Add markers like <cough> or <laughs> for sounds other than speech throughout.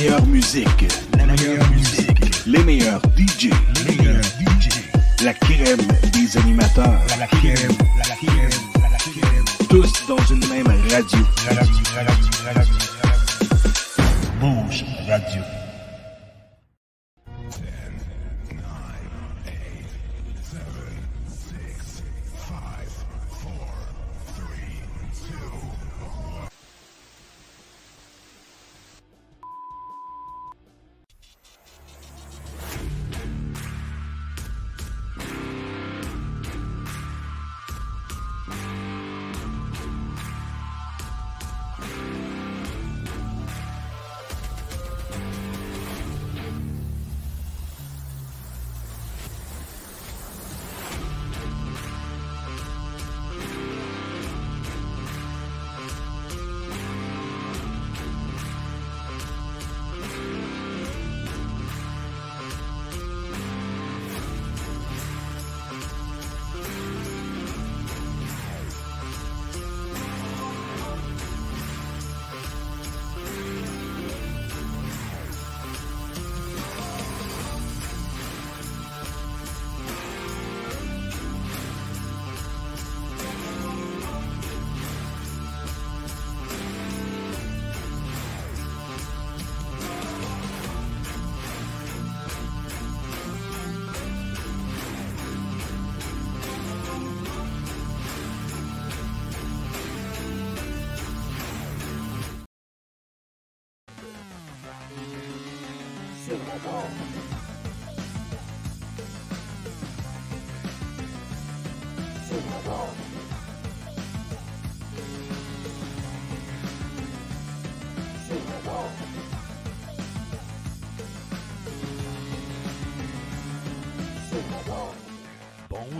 La meilleure musique. La meilleure musique. Les meilleurs DJ. Les meilleurs DJ. La crème des animateurs. La crème. La crème. La crème. Tous dans une même radio. Bouge Radio.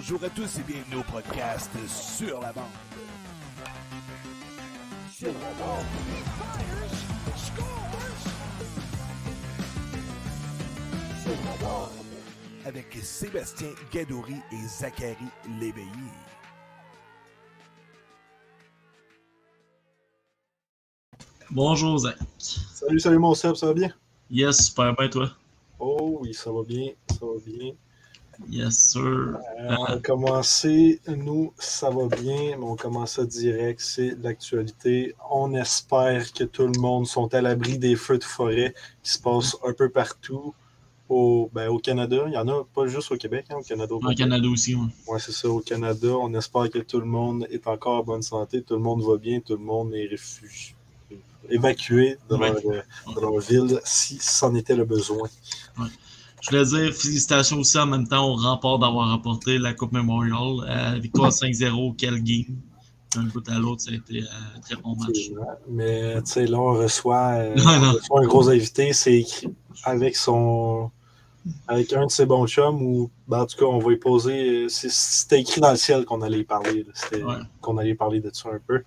Bonjour à tous et bienvenue au podcast Sur la bande. Sur la bande. Sur la bande. Avec Sébastien Gadouri et Zachary Léveillé. Bonjour Zach. Salut, salut mon Seb, ça va bien? Yes, super bien toi? Oh oui, ça va bien, ça va bien. Yes, sir. Euh, on a commencé, nous, ça va bien, mais on commence direct, c'est l'actualité. On espère que tout le monde sont à l'abri des feux de forêt qui se passent un peu partout au, ben, au Canada. Il y en a pas juste au Québec, hein, au Canada. Au Canada aussi, oui. Ouais, c'est ça, au Canada. On espère que tout le monde est encore en bonne santé, tout le monde va bien, tout le monde est réfugié évacué Ouais. leur, euh, leur ville si c'en était le besoin. Je voulais dire félicitations aussi en même temps au rempart d'avoir remporté la Coupe Memorial. Euh, victoire 5-0, quel game. D'un bout à l'autre, ça a été euh, un très bon match. Mais tu sais, là, on reçoit, euh, <laughs> Non, on non. reçoit un gros invité, c'est écrit avec son. Avec un de ses bons chums, ou ben, en tout cas, on va y poser. euh, C'était écrit dans le ciel qu'on allait y parler. Ouais. Qu'on allait parler de ça un peu.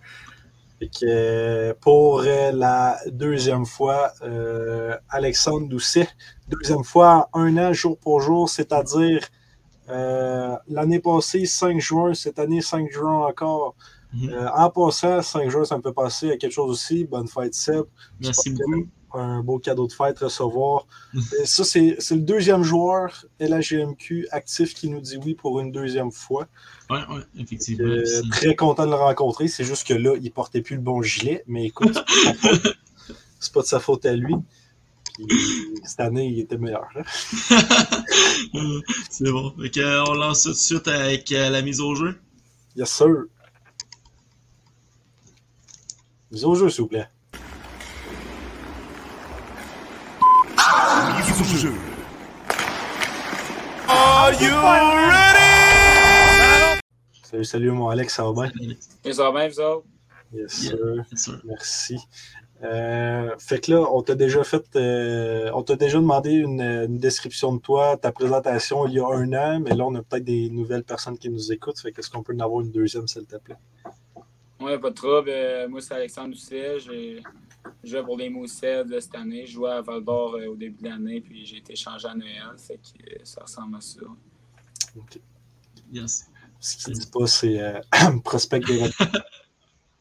Fait que, pour la deuxième fois, euh, Alexandre Doucet, deuxième fois un an, jour pour jour, c'est-à-dire euh, l'année passée, 5 juin, cette année, 5 juin encore. Mhm. Euh, en passant, 5 juin, ça me fait passer à quelque chose aussi. Bonne fête, Seb. Merci beaucoup. Un beau cadeau de fête recevoir. Et ça, c'est le deuxième joueur LHGMQ actif qui nous dit oui pour une deuxième fois. Ouais, ouais, effectivement. Euh, très content de le rencontrer. C'est juste que là, il portait plus le bon gilet. Mais écoute, <laughs> c'est pas de sa faute à lui. Puis, cette année, il était meilleur. euh, <laughs> C'est bon. Fait euh, on lance ça tout de suite avec euh, la mise au jeu. Yes, sir. Mise au jeu, s'il vous plaît. Mise au jeu. Salut, salut, mon Alex, ça va bien? Mais ça va bien, vous autres? Yes, Yeah. sir. Merci. Euh, fait que là, on t'a déjà fait, euh, on t'a déjà demandé une, une description de toi, ta présentation il y a un an, mais là, on a peut-être des nouvelles personnes qui nous écoutent. Fait qu'est-ce qu'on peut en avoir une deuxième, s'il te plaît? Ouais, pas de trouble. Euh, moi, c'est Alexandre Doucet. J'ai joué pour les Moussets de cette année. Je jouais à Val euh, au début de l'année, puis j'ai été changé à Noël. Fait que euh, ça ressemble à ça. Ok. Yes. Ce qu'il dit pas, c'est euh, <clears throat> prospect de <laughs>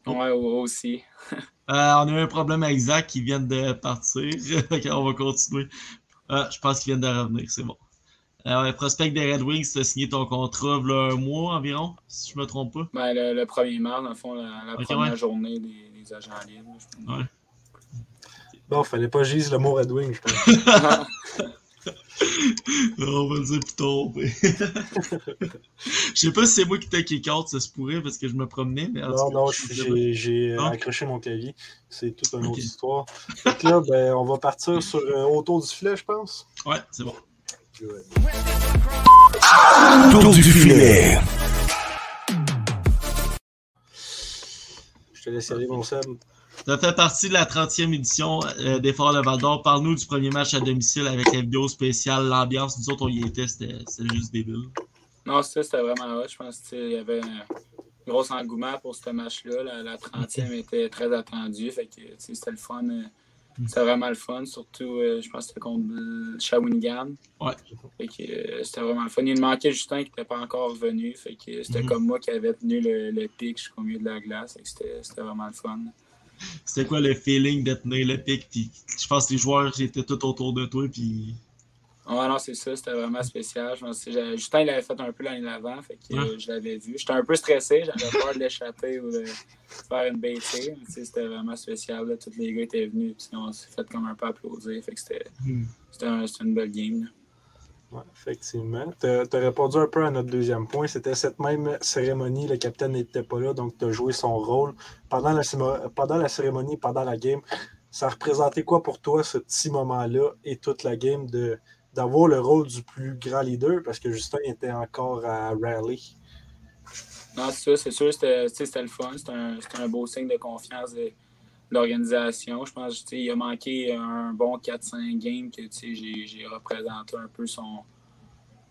Ouais, aussi. <laughs> euh, on a eu un problème avec Zach qui vient de partir. <laughs> on va continuer. Euh, je pense qu'il vient de revenir, c'est bon. Euh, prospect des Red Wings, tu as signé ton contrat là, un mois environ, si je me trompe pas. Ben, le, le 1er mars, dans le fond, la, la okay, première ouais. journée des, des, agents libres. Ouais. Bon, fallait pas juste le mot Red Wings, je pense. <laughs> <laughs> on va le dire plus tôt. Mais... <laughs> je sais pas si c'est moi qui t'ai kick out, ça se pourrait parce que je me promenais. Mais non, non, j'ai accroché mon clavier. C'est toute une autre histoire. Donc là, ben, on va partir sur euh, autour du filet, je pense. Ouais, c'est bon. Autour du filet. Je te laisse aller, mon Seb. Ça fait partie de la 30e édition euh, des Forts de Val d'Or. Parle-nous du premier match à domicile avec la vidéo spéciale, l'ambiance. Nous autres, on y était, c'était juste débile. Non, ça, c'était vraiment hot. Je pense qu'il y avait un gros engouement pour ce match-là. La, la, 30e était très attendue. Fait que c'était le fun. C'était vraiment le fun. Surtout, euh, je pense que c'était contre Shawinigan. Ouais. Fait que euh, c'était vraiment le fun. Il manquait Justin qui n'était pas encore revenu. Fait que c'était mm -hmm. comme moi qui avait tenu le, le pic jusqu'au milieu de la glace. C'était vraiment le fun. C'était quoi le feeling de tenir le pic? Puis je pense que les joueurs étaient tout autour de toi. Puis... Ouais, non, c'est ça. C'était vraiment spécial. Je Justin, il avait fait un peu l'année d'avant. Fait que ouais. je l'avais vu. J'étais un peu stressé. J'avais peur de l'échapper ou de faire une bêtise. C'était vraiment spécial. Là. Tous les gars étaient venus. Puis on s'est fait comme un peu applaudir. Fait que c'était mm. un, une belle game. Là. Effectivement. Tu as, répondu un peu à notre deuxième point. C'était cette même cérémonie. Le capitaine n'était pas là, donc tu as joué son rôle. Pendant la, cérémonie, pendant la game, ça représentait quoi pour toi, ce petit moment-là et toute la game de d'avoir le rôle du plus grand leader? Parce que Justin était encore à rally? Non, c'est ça, c'est sûr, c'était le fun. C'était un, un, beau signe de confiance l'organisation. Je pense qu'il a manqué un bon 4-5 games que j'ai représenté un peu son.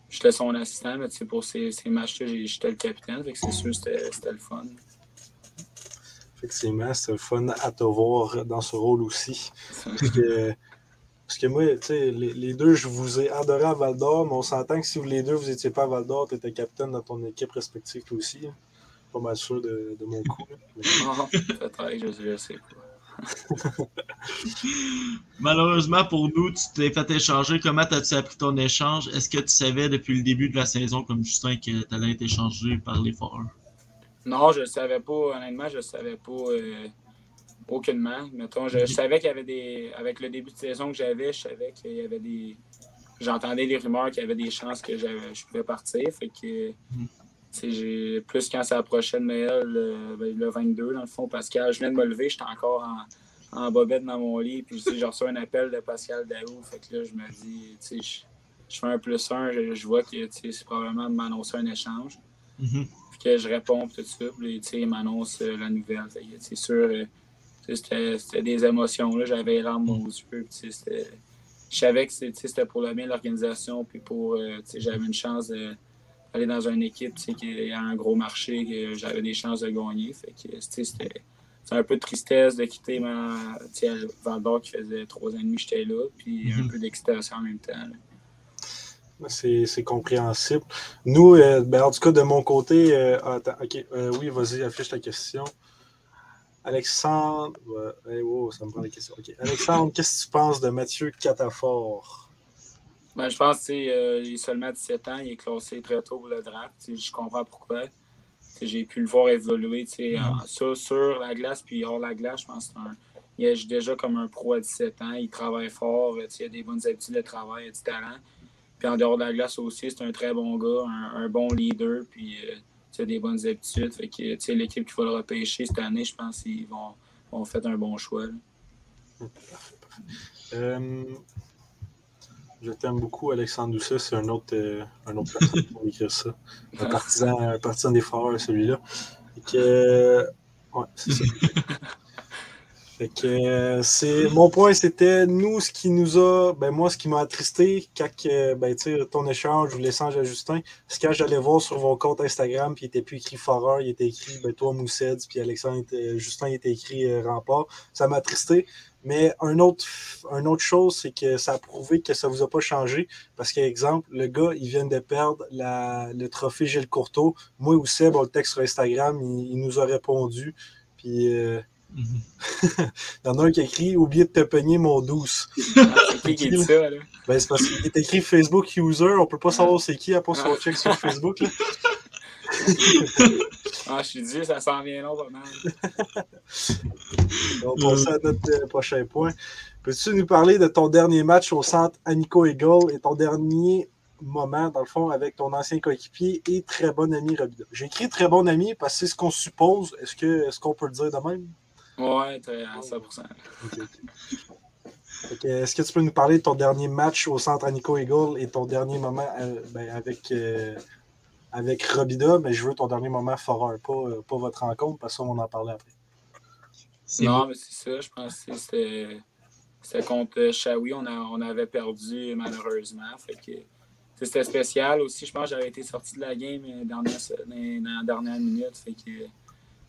J'étais son assistant, mais pour ces, ces matchs-là, j'étais le capitaine. c'est sûr c'était le fun. Effectivement, c'était le fun à te voir dans ce rôle aussi. Parce que, parce que moi, les, les deux, je vous ai adoré à Val d'Or, mais on s'entend que si vous les deux, vous n'étiez pas à Val d'Or, tu étais capitaine dans ton équipe respective aussi. Pas mal sûr de, de mon coup. <laughs> Peut-être, je, je sais pas. <laughs> Malheureusement pour nous, tu t'es fait échanger. Comment as-tu appris ton échange? Est-ce que tu savais depuis le début de la saison, comme Justin, que tu allais être échangé par les Foreurs? Non, je ne savais pas. Honnêtement, je ne savais pas euh, aucunement. Mettons, je, je savais qu'il y avait des. Avec le début de saison que j'avais, je savais qu'il y avait des. J'entendais des rumeurs qu'il y avait des chances que je pouvais partir. Fait que. Mm. Plus quand ça approchait de Noël, le, le, 22, dans le fond, Pascal, je venais de me lever, j'étais encore en, en, bobette dans mon lit, puis j'ai reçu un appel de Pascal Daou, fait que là, je me dis, je, je, fais un plus un, je, je vois que c'est probablement de m'annoncer un échange. Mm -hmm. Puis que je réponds tout de suite, puis il m'annonce euh, la nouvelle. C'est sûr, euh, c'était des émotions, là, j'avais les larmes aux yeux, puis je savais que c'était pour le bien de l'organisation, puis pour, euh, j'avais une chance de aller dans une équipe qui a un gros marché, que j'avais des chances de gagner. Fait que c'était un peu de tristesse de quitter ma Val d'Or qui faisait trois ans et demi que j'étais là, puis mm -hmm. un peu d'excitation en même temps. C'est compréhensible. Nous, euh, ben, en tout cas, de mon côté, euh, attends, ok, euh, oui, vas-y, affiche ta question. Alexandre, hey, wow, ça me prend la question. Okay. Alexandre, qu'est-ce que tu penses de Mathieu Catafort? Ben, je pense qu'il euh, est seulement 17 ans, il est classé très tôt pour le draft. Je comprends pourquoi. J'ai pu le voir évoluer mm. sur, sur, la glace puis hors la glace. Je pense qu'il est déjà comme un pro à 17 ans. Il travaille fort, il a des bonnes habitudes de travail, il a du talent. Puis en dehors de la glace aussi, c'est un très bon gars, un, un bon leader, puis euh, des bonnes habitudes. Fait que l'équipe qui va le repêcher cette année, je pense qu'ils vont, vont faire un bon choix. Euh, je t'aime beaucoup, Alexandre Doucet. C'est un autre, euh, un autre personne pour écrire ça. Un partisan, un partisan des foreurs, celui-là. Que. ouais, c'est ça. <laughs> fait que c'est. Mon point, c'était nous, ce qui nous a. Ben, moi, ce qui m'a attristé quand ben, ton échange ou l'échange à Justin, c'est quand j'allais voir sur vos comptes Instagram, puis il n'était plus écrit Foreur, il était écrit ben, toi, Moussed, puis Alexandre était, Justin il était écrit euh, Rempart. Ça m'a attristé. Mais un autre, un autre chose, c'est que ça a prouvé que ça ne vous a pas changé. Parce qu'exemple, le gars, il vient de perdre la, le trophée Gilles Courteau. Moi ou Seb, on le texte sur Instagram, il, il nous a répondu. Puis euh, <laughs> il y en a un qui a écrit Oubliez de te peigner mon douce. Ah, <laughs> c'est qui qui dit ça, là? Ben, c'est parce qu'il est écrit Facebook user, on peut pas savoir c'est qui à part son check sur Facebook. Là. <laughs> <laughs> Ah, je suis dit, ça s'en vient long pas mal. <laughs> On passe à notre euh, prochain point. Peux-tu nous parler de ton dernier match au centre Anico Eagle et ton dernier moment, dans le fond, avec ton ancien coéquipier et très bon ami Robida? J'ai écrit très bon ami parce que c'est ce qu'on suppose. Est-ce que est-ce qu'on peut le dire de même? Ouais, t'es à 100%. Ok, ok. Fait que, Est-ce que tu peux nous parler de ton dernier match au centre Anico Eagle et ton dernier moment euh, ben, avec, euh, avec Robida? Mais je veux ton dernier moment Forer, pas, euh, pas votre rencontre, parce qu'on en parlait après. Non, mais c'est ça, je pense que c'était c'était contre Shawi, on, a, on avait perdu malheureusement. Fait que c'était spécial aussi. Je pense que j'avais été sorti de la game euh, dans, la, dans, dans la dernière minute. Fait que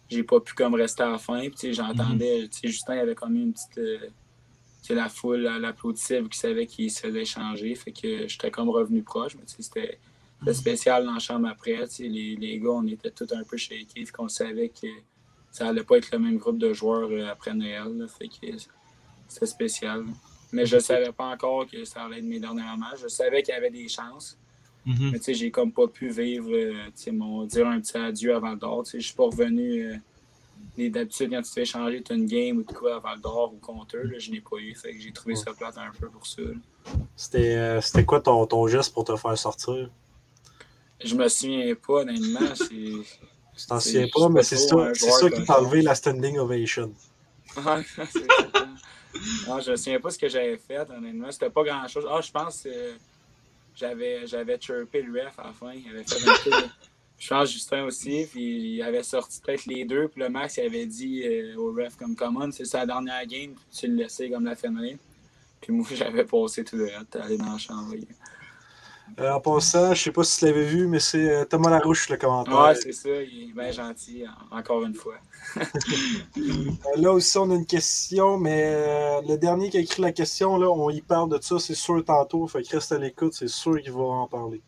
j'ai pas pu comme rester à la fin. Puis, tu sais, j'entendais, sais, Justin avait comme une petite. euh, la foule à l'applaudissait vu qu'il savait qu'il se faisait changer. Fait que j'étais comme revenu proche. Mais c'était c'était spécial dans la chambre après. Les, les gars, on était tous un peu. Fait qu'on savait que ça allait pas être le même groupe de joueurs euh, après Noël. là. Fait que c'était spécial. Mais je savais pas encore que ça allait être mes derniers matchs. Je savais qu'il y avait des chances. Mhm. Mais tu sais, j'ai comme pas pu vivre, euh, tu sais, mon dire un petit adieu à Val d'Or. Tu sais, je suis pas revenu. euh, D'habitude, quand tu te fais changer, tu une game ou de quoi à Val d'Or ou contre eux, là, je n'ai pas eu. Fait que j'ai trouvé ça plate un peu pour ça. C'était euh, c'était quoi ton, ton geste pour te faire sortir? Je me souviens pas, honnêtement. Tu <laughs> t'en C'est- souviens je pas, mais c'est ça, qui t'a enlevé la standing ovation. <laughs> Non, je me souviens pas ce que j'avais fait, honnêtement. C'était pas grand chose. Ah, je pense que j'avais, j'avais chirpé le ref à la fin. Il avait fait un peu de- <laughs> Je pense Justin aussi, puis il avait sorti peut-être les deux, puis le Max il avait dit euh, au ref comme common, c'est sa dernière game, puis tu le laissais comme la finir. Puis moi j'avais passé tout le reste, aller dans la chambre. Euh, en passant, je sais pas si tu l'avais vu, mais c'est euh, Thomas Larouche le commentaire. Ouais, c'est ça, il est bien gentil, en- encore une fois. <laughs> Euh, Là aussi, on a une question, mais euh, le dernier qui a écrit la question, là, on y parle de ça, c'est sûr tantôt. Fait que reste à l'écoute, c'est sûr qu'il va en parler.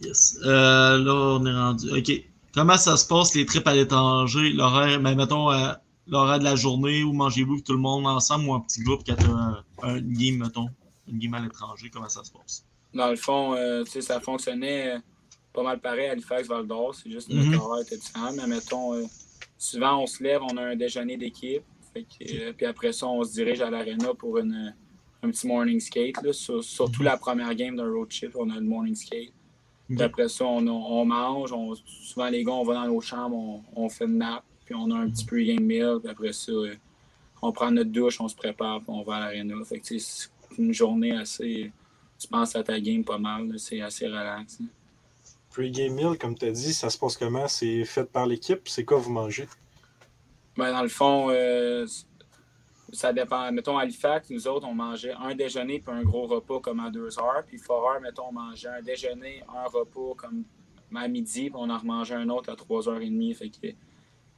Yes. Euh, là, on est rendu. OK. Comment ça se passe, les trips à l'étranger? L'horaire, ben, mettons, euh, l'horaire de la journée, où mangez-vous tout le monde ensemble ou un petit groupe quand t'as un, un game, mettons, game à l'étranger? Comment ça se passe? Dans le fond, euh, ça fonctionnait euh, pas mal pareil à Halifax Val d'Or. C'est juste que Mhm. notre horaire était différent. Mais mettons, euh, souvent on se lève, on a un déjeuner d'équipe. Euh, puis après ça, on se dirige à l'aréna pour une, un petit morning skate. là. Sur- surtout Mhm. la première game d'un road trip, on a le morning skate. Puis Ok. après ça, on, on mange. on- souvent les gars, on va dans nos chambres, on, on fait une nap. Puis on a un petit pre-game meal. Puis après ça, on prend notre douche, on se prépare, puis on va à l'aréna. Fait que une journée assez. Tu penses à ta game pas mal, c'est assez relax. hein. Pre-game meal, comme tu as dit, ça se passe comment? C'est fait par l'équipe? C'est quoi vous mangez? Ben, dans le fond, euh, ça dépend. Mettons, à Halifax, nous autres, on mangeait un déjeuner puis un gros repas comme à deux heures. Puis Foreur, mettons, on mangeait un déjeuner, un repas comme à midi, puis on en remangeait un autre à 3h30. Fait que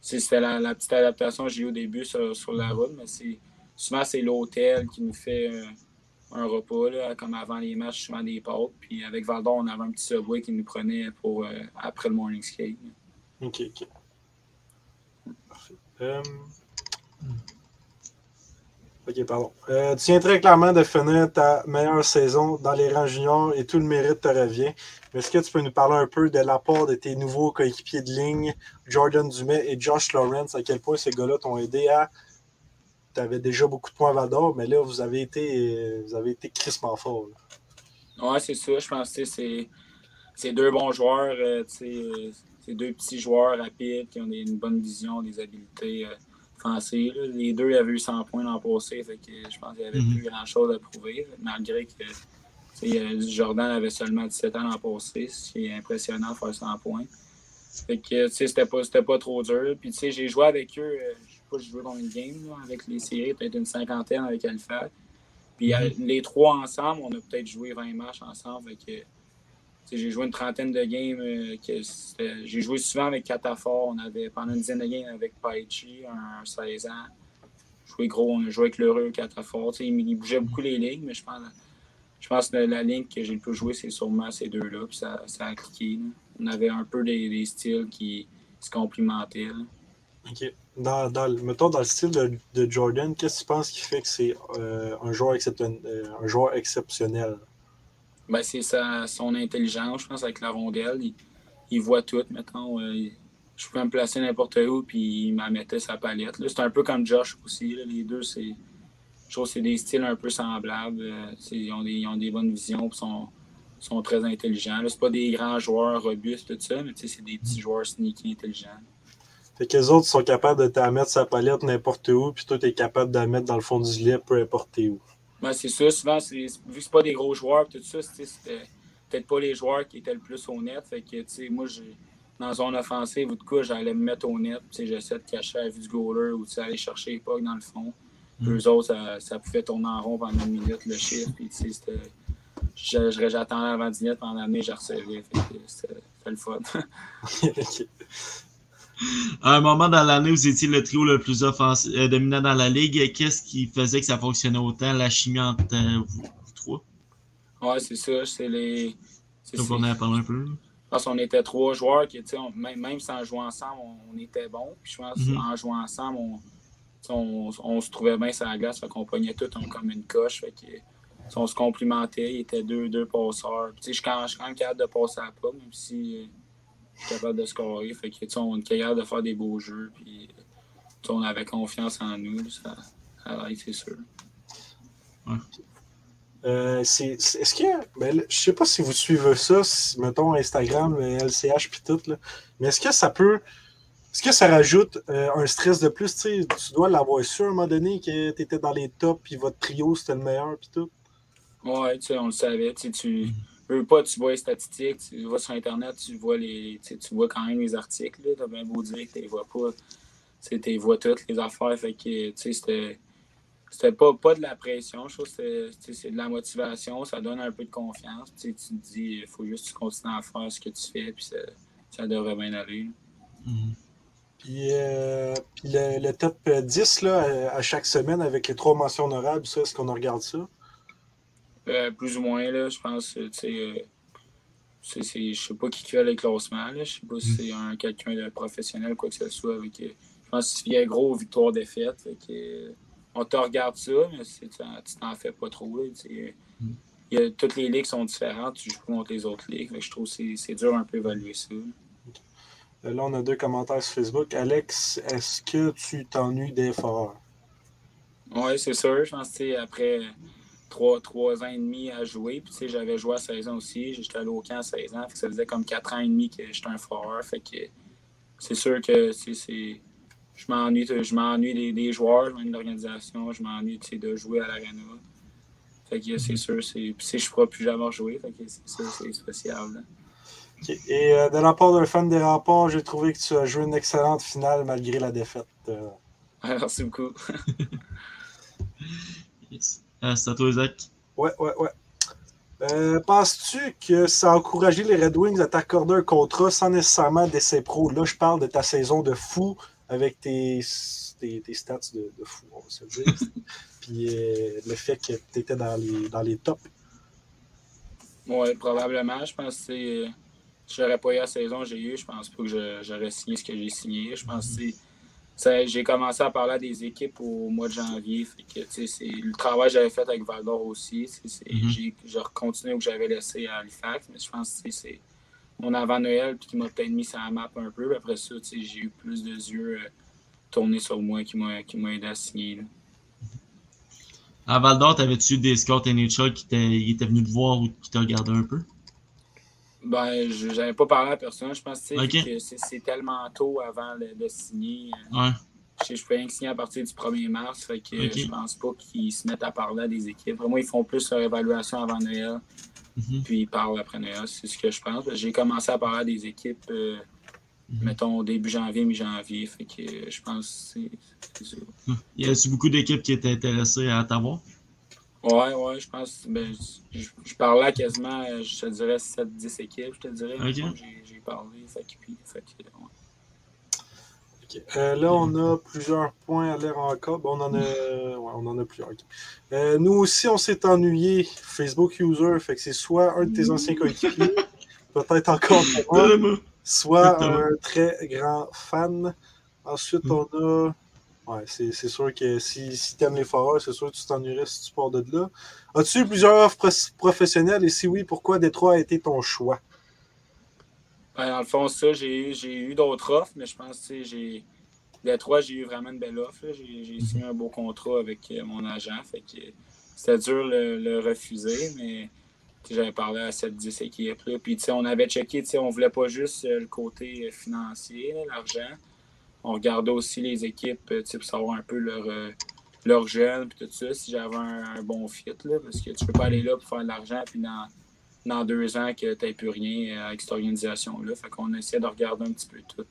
c'était la, la petite adaptation que j'ai eu au début sur, sur la route, mais c'est souvent c'est l'hôtel qui nous fait euh, un repas, là, comme avant les matchs, souvent des pâtes. Puis avec Valdor, on avait un petit subway qui nous prenait pour euh, après le morning skate. Ok, ok. Parfait. Euh, Ok, pardon. Euh, tu viens très clairement de finir ta meilleure saison dans les rangs juniors et tout le mérite te revient. Mais est-ce que tu peux nous parler un peu de l'apport de tes nouveaux coéquipiers de ligne, Jordan Dumais et Josh Lawrence, à quel point ces gars-là t'ont aidé à. Tu avais déjà beaucoup de points à Val d'Or, mais là, vous avez été, euh, vous avez été crissement fort. Ouais, c'est ça. Je pense que c'est c'est deux bons joueurs. euh, euh, c'est deux petits joueurs rapides qui ont des- une bonne vision, des habiletés euh, offensives. là. Les deux avaient eu 100 points l'an passé. Fait que je pense qu'il n'y avait Mhm. plus grand-chose à prouver. Malgré que euh, Jordan avait seulement 17 ans l'an passé, ce qui est impressionnant de faire 100 points. Fait que tu sais, c'était pas, c'était pas trop dur. Puis tu sais, j'ai joué avec eux. Pas, joué dans une game là, avec les séries, peut-être une cinquantaine avec Alpha. Puis euh, les trois ensemble, on a peut-être joué 20 matchs ensemble. Fait que, j'ai joué une trentaine de games. euh, que j'ai joué souvent avec Catafort. On avait pendant une dizaine de games avec Paichi, un, 16 ans. Joué gros, on a joué avec l'heureux sais, il, il bougeait beaucoup les lignes, mais je pense, je pense que la ligne que j'ai le plus joué, c'est sûrement ces deux-là. Puis ça, ça a cliqué. là. On avait un peu des, des styles qui se complimentaient. là. OK. Dans, mettons, dans le style de, Jordan, qu'est-ce que tu penses qui fait que c'est euh, un, joueur euh, un joueur exceptionnel? Ben, c'est son intelligence, je pense, avec la rondelle. Il, voit tout, mettons. Euh, je pouvais me placer n'importe où, puis il m'a mettait sa palette. C'est un peu comme Josh aussi. Les deux, c'est. Je trouve c'est des styles un peu semblables. ils, ont des, ils, ont des, bonnes visions, puis sont, sont très intelligents. C'est pas des grands joueurs robustes, tout ça, mais c'est des petits joueurs sneaky intelligents. Fait que les autres sont capables de te mettre sa palette n'importe où, puis toi, tu es capable de la mettre dans le fond du gilet, peu importe où. Ouais, c'est ça. Souvent, vu que c'est pas des gros joueurs, tout ça, c'était peut-être pas les joueurs qui étaient le plus honnêtes. Fait que, tu sais, moi, dans zone offensive ou de quoi, j'allais me mettre au net. J'essaie de cacher la vue du goaler ou aller chercher les pucks dans le fond. Mm. Eux autres, ça, ça, pouvait tourner en rond pendant une minute, le chiffre. Puis, j'attendais avant 10 minutes pendant l'année, je recevais. C'était le fun. <laughs> <laughs> À un moment dans l'année, vous étiez le trio le plus offensif, euh, dominant dans la ligue. Qu'est-ce qui faisait que ça fonctionnait autant, la chimie entre euh, vous, trois? Ouais, c'est ça. C'est les. Donc, on a parlé un peu. Parce qu'on était trois joueurs qui, on, même, même sans jouer ensemble, on, était bons. Puis je pense mm-hmm. en jouant ensemble, on, on, se trouvait bien sur la glace. Fait qu'on pognait tout comme une coche. Fait que, on se complimentait. Il était deux, deux passeurs. Puis, je suis quand, même capable de passer à pas, même si euh, capable de scorer. Fait que, on est capable de faire des beaux jeux. Puis, on avait confiance en nous. Ça, ça c'est sûr. Euh, est-ce que. Ben, je sais pas si vous suivez ça, mettons Instagram, LCH puis tout, là, mais est-ce que ça peut. Est-ce que ça rajoute euh, un stress de plus? Tu dois l'avoir su à un moment donné que tu étais dans les tops puis votre trio c'était le meilleur puis tout? Ouais, tu sais, on le savait. Tu mm-hmm veux pas, tu vois les statistiques, tu vas sur Internet, tu vois les. Tu vois quand même les articles. Tu as bien beau dire que tu les vois pas. Tu vois toutes les affaires. Fait que c'était. C'était pas, pas de la pression, je trouve c'est de la motivation, ça donne un peu de confiance. Tu te dis, il faut juste que tu continues à faire ce que tu fais, puis ça, ça devrait bien aller. Mm-hmm. Puis, euh, puis le, top 10 là, à chaque semaine avec les trois mentions honorables, ça, est-ce qu'on regarde ça? Euh, plus ou moins, là, je pense, tu sais, euh, je sais pas qui fait les classements, là, je sais pas si mm. c'est un quelqu'un de professionnel quoi que ce soit. Avec, euh, je pense qu'il y a gros victoire-défaite. on te regarde ça, mais tu t'en fais pas trop. Là, mm. y a, toutes les ligues sont différentes, tu joues contre les autres ligues. je trouve que c'est dur un peu évaluer ça. Là, on a deux commentaires sur Facebook. Alex, est-ce que tu t'ennuies des foreurs? Oui, c'est sûr. Je pense que après trois, trois ans et demi à jouer. Puis, tu sais, j'avais joué à 16 ans aussi. J'étais allé au camp à 16 ans. ça faisait comme 4 ans et demi que j'étais un foreur. Fait que c'est sûr que c'est. Je m'ennuie, je m'ennuie des, des, joueurs, je m'ennuie de l'organisation, je m'ennuie de jouer à l'arena. Fait que c'est sûr, c'est. Puis je ne pourrai plus jamais jouer. Fait que c'est ça, c'est spécial. Et euh, de la part d'un fan des remparts, j'ai trouvé que tu as joué une excellente finale malgré la défaite. Euh... <laughs> Merci beaucoup. <laughs> c'est à toi, Zach. Ouais, ouais, ouais. Euh, penses-tu que ça a encouragé les Red Wings à t'accorder un contrat sans nécessairement d'essai pro? Là, je parle de ta saison de fou avec tes, tes, stats de, fou, on va se dire. <laughs> Puis euh, le fait que tu étais dans les, dans les tops. Oui, probablement. Je pense que je n'aurais pas eu la saison que j'ai eue. Je pense pas que j'aurais signé ce que j'ai signé. Je pense que j'ai commencé à parler à des équipes au mois de janvier. Fait que, le travail que j'avais fait avec Valdor aussi. Mm-hmm. J'ai continué où j'avais laissé à Halifax. Mais je pense que c'est mon avant-Noël qui m'a peut-être mis sur la map un peu. Après ça, j'ai eu plus de yeux euh, tournés sur moi qui m'ont aidé à signer. À Val d'Or, avais-tu eu des scouts NHL qui étaient venus te voir ou qui te regardaient un peu? Ben, je n'avais pas parlé à personne. Je pense que c'est tellement tôt avant de, signer. Euh, ouais. Je, je peux rien signer à partir du 1er mars. Fait que je pense pas qu'ils se mettent à parler à des équipes. Vraiment, ils font plus leur évaluation avant Noël. Mhm. Puis ils parlent après Noël. C'est ce que je pense. J'ai commencé à parler à des équipes, euh, mhm. mettons, début janvier, mi-janvier. Fait que je pense que c'est ça. Y a-t-il beaucoup d'équipes qui étaient intéressées à t'avoir? Ouais, ouais, je pense. Ben, je, je, parlais quasiment, je te dirais 7-10 équipes, je te dirais. J'ai parlé. Fait que, fait que, euh, là, on a plusieurs points à l'air encore. Bon, on en a, ouais, on en a plusieurs. Euh, nous aussi, on s'est ennuyé. Facebook user, fait que c'est soit un de tes anciens coéquipiers, <laughs> peut-être encore moi, soit un très grand fan. Ensuite, on a. Ouais, c'est sûr que si, si tu aimes les foreurs, c'est sûr que tu t'ennuierais si tu pars de là. As-tu eu plusieurs offres professionnelles? Et si oui, pourquoi Détroit a été ton choix? Ben, dans le fond, ça, j'ai eu d'autres offres, mais je pense que j'ai. Détroit, j'ai eu vraiment une belle offre. J'ai signé un beau contrat avec euh, mon agent. Fait que c'était dur de le, refuser, mais j'avais parlé à cette 10 équipes. Là. Puis on avait checké, on voulait pas juste euh, le côté financier, l'argent on regardait aussi les équipes euh, pour savoir un peu leur, euh, leur jeune puis tout ça, si j'avais un, bon fit. Là, parce que tu peux pas aller là pour faire de l'argent puis dans, dans deux ans que tu n'aies plus rien euh, avec cette organisation-là. Fait qu'on essaie de regarder un petit peu tout.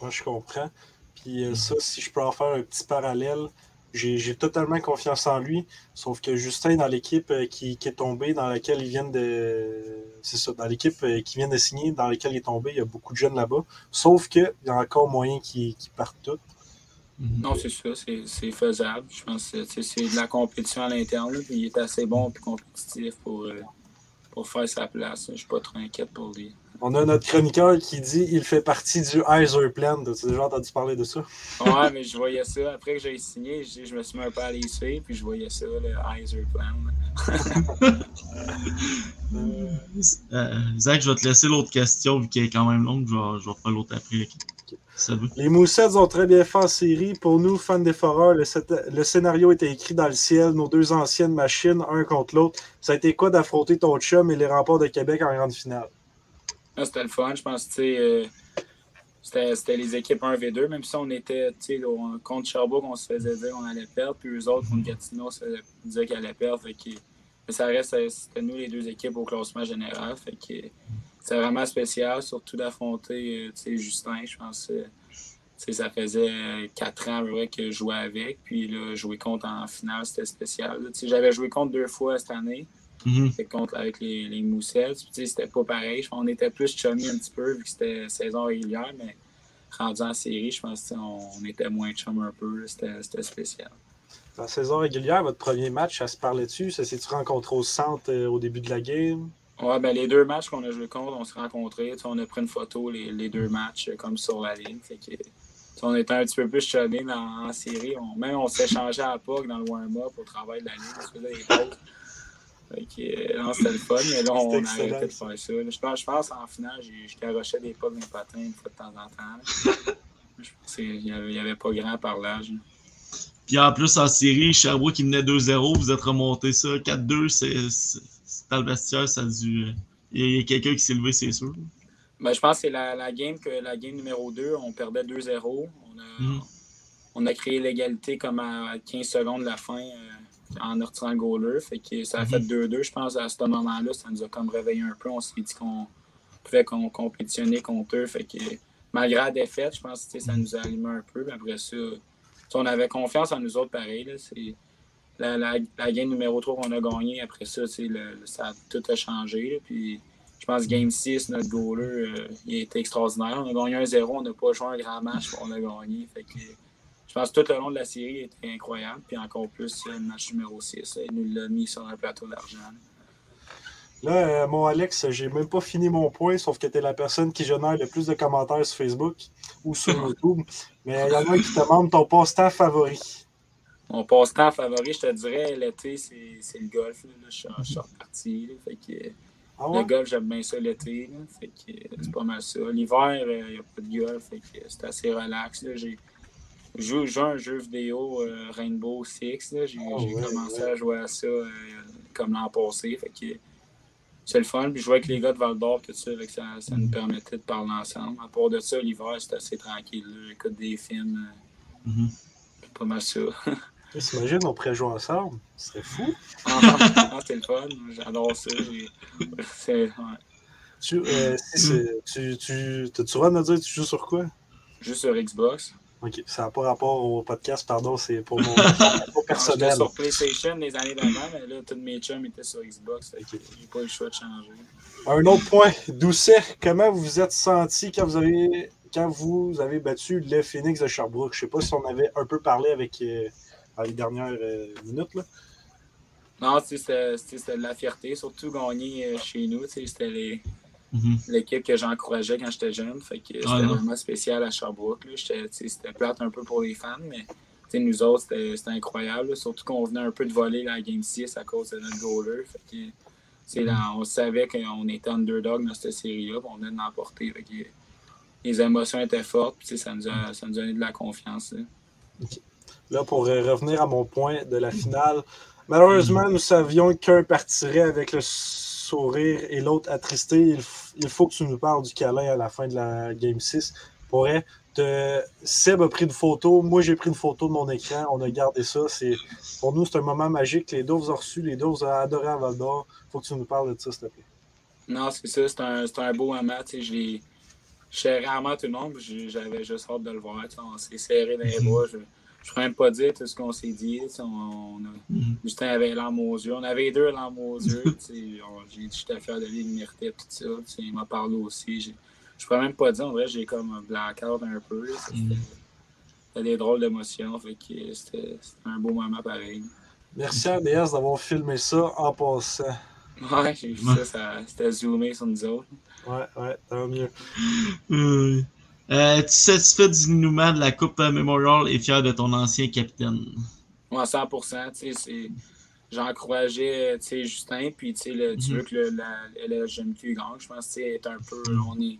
Moi, je comprends. Puis ça, si je peux en faire un petit parallèle, j'ai totalement confiance en lui. Sauf que Justin, dans l'équipe euh, qui, est tombée, dans laquelle il vient de. C'est ça, dans l'équipe euh, qui vient de signer, dans laquelle il est tombé, il y a beaucoup de jeunes là-bas. Sauf qu'il y a encore moyen qu'ils partent tous. Mhm. Non, c'est ça, c'est faisable. Je pense que c'est de la compétition à l'interne. Il est assez bon et compétitif pour, euh, pour faire sa place. Je ne suis pas trop inquiète pour lui. On a notre chroniqueur qui dit il fait partie du Heiser Plan. As-tu déjà entendu parler de ça? ouais, mais je voyais ça. Après que j'ai signé, je, je, me suis mis un peu à les puis je voyais ça, le Heiser Plan. <laughs> euh, Zach, je vais te laisser l'autre question, vu qu'elle est quand même longue. Je vais, je vais faire l'autre après. Les Moussettes ont très bien fait en série. Pour nous, fans des foreurs, le, le, scénario était écrit dans le ciel. Nos deux anciennes machines, un contre l'autre. Ça a été quoi d'affronter ton chum et les remports de Québec en grande finale? Ah, c'était le fun. Je pense que euh, c'était les équipes 1v2. Même si on était contre Sherbrooke, on se faisait dire qu'on allait perdre. Puis eux autres, contre Gatineau, on se disait qu'ils allaient perdre. Mais ça reste, c'était nous les deux équipes au classement général. Fait c'est vraiment spécial, surtout d'affronter euh, Justin. Je pense que ça faisait quatre ans vrai, que je jouais avec. Puis là, jouer contre en finale, c'était spécial. J'avais joué contre deux fois cette année. Mhm. contre avec les, les Moussettes. C'était pas pareil. On était plus chummy un petit peu vu que c'était saison régulière, mais rendu en série, je pense qu'on était moins chum un peu. C'était spécial. La saison régulière, votre premier match, ça se parlait dessus? Ça s'est-tu rencontré au centre euh, au début de la game? Ouais, ben les deux matchs qu'on a joué contre, on s'est rencontrés. On a pris une photo, les, les, deux matchs, euh, comme sur la ligne. Fait que, on était un petit peu plus chummy en série. On, même on s'est changé à POC dans le warm-up au travail de la ligne. Euh, c'était le fun, mais là, <laughs> on a arrêté de faire ça. Je pense, je pense en finale, je carrochais des pas de mes patins une fois de temps en temps. <laughs> je pense qu'il n'y avait, pas grand parlage. Puis en plus, en série, Sherbrooke qui menait 2-0, vous êtes remonté ça 4-2, c'est dans le vestiaire, ça a dû. Il y a, quelqu'un qui s'est levé, c'est sûr. Ben, je pense que c'est la, la, game que la game numéro 2, on perdait 2-0. On, a, mm. on a créé l'égalité comme à 15 secondes de la fin. Euh, en retirant le goaler. Fait que ça a fait 2-2, mhm. je pense, à ce moment-là. Ça nous a comme réveillé un peu. On s'est dit qu'on pouvait compétitionner contre eux. Fait que malgré la défaite, je pense que ça nous a allumé un peu. Mais après ça, on avait confiance en nous autres pareil. la, la, la, game numéro 3 qu'on a gagné, après ça, le, ça tout a changé. Puis je pense que Game 6, notre goaler, euh, il était extraordinaire. On a gagné 1-0, on n'a pas joué un grand match, on a gagné. Fait que je pense que tout le long de la série était incroyable. Puis encore plus le match numéro 6. Il nous l'a mis sur un plateau d'argent. Là, euh, mon Alex, j'ai même pas fini mon point, sauf que tu es la personne qui génère le plus de commentaires sur Facebook ou sur <laughs> YouTube. Mais il y en a un qui te demande ton passe-temps favori. Mon passe-temps favori, je te dirais, l'été, c'est le golf. Là. Je, suis, reparti. Fait que, ah Le golf, j'aime bien ça l'été. C'est pas mal ça. L'hiver, il euh, n'y a pas de golf. C'est assez relax. J'ai je joue, un jeu vidéo euh, Rainbow Six. J'ai ah commencé à jouer à ça euh, comme l'an passé. Fait que c'est le fun. Puis je jouais avec les gars de Val d'Or, tout ça, ça, ça nous permettait de parler ensemble. À part de ça, l'hiver, c'était assez tranquille. J'écoute des films. Euh, mm-hmm. Pas mal ça. <laughs> T'imagines, on pourrait jouer ensemble? Ce serait fou. <laughs> ah, ah c'est le fun. J'adore ça. C'est, ouais. Tu, euh, tu, tu, tu, tu me dire, tu joues sur quoi? Juste sur Xbox. Ok, ça n'a pas rapport au podcast, pardon, c'est pour mon <laughs> personnel. J'étais sur PlayStation les années d'avant, mais là, tous mes chums étaient sur Xbox, donc j'ai pas eu le choix de changer. Un autre point, Doucet, comment vous vous êtes senti quand vous avez quand vous avez battu le Phoenix de Sherbrooke? Je sais pas si on avait un peu parlé avec euh, les dernières euh, minutes. Là. Non, c'était de la fierté, surtout gagner euh, chez nous. C'était les Mhm. l'équipe que j'encourageais quand j'étais jeune. Fait que c'était non. vraiment spécial à Sherbrooke. C'était plate un peu pour les fans, mais nous autres, c'était c'était incroyable. là. Surtout qu'on venait un peu de voler la Game 6 à cause de notre goaler. Fait que, là, on savait qu'on était underdog dans cette série-là, on venait de l'emporter. Les émotions étaient fortes, puis sais, ça nous a, ça nous a donné de la confiance. là. Là, pour euh, revenir à mon point de la finale, malheureusement, nous savions qu'un partirait avec le sourire et l'autre attristé. Il, faut que tu nous parles du câlin à la fin de la Game 6. Pour vrai, Seb a pris une photo, moi j'ai pris une photo de mon écran, on a gardé ça. C'est, pour nous, c'est un moment magique. Les deux vous ont reçu, les deux vous ont adoré à Val d'Or. faut que tu nous parles de ça, s'il te plaît. Non, c'est ça, c'est un, c'est un beau moment. Je l'ai- je rarement tout le monde, j'avais juste hâte de le voir. On s'est serré dans les Mhm. bras. Je ne pourrais même pas dire tout ce qu'on s'est dit. On, on a- Mhm. Justin avait l'arme aux yeux. On avait les deux l'arme aux yeux. <laughs> tu sais, on- J'ai dit j'étais fier de lui, il méritait tout ça. tu sais, Il m'a parlé aussi. Je pourrais même pas dire, en vrai, j'ai comme un blackout un peu. C'était Mhm. c'était des drôles d'émotions. fait que C'était c'était un beau moment pareil. Merci à DS d'avoir filmé ça en passant. Ouais, j'ai vu ça, ça c'était zoomé sur nous autres. Ouais, ouais, tant mieux. <laughs> Euh, Es-tu satisfait du dénouement de la Coupe Memorial et fier de ton ancien capitaine? Moi, 100 tu sais, c'est- J'encourageais tu sais, Justin, puis tu sais, le, tu Mhm. veux que le, la, la GMQ gagne. Je pense que tu est un peu. On est,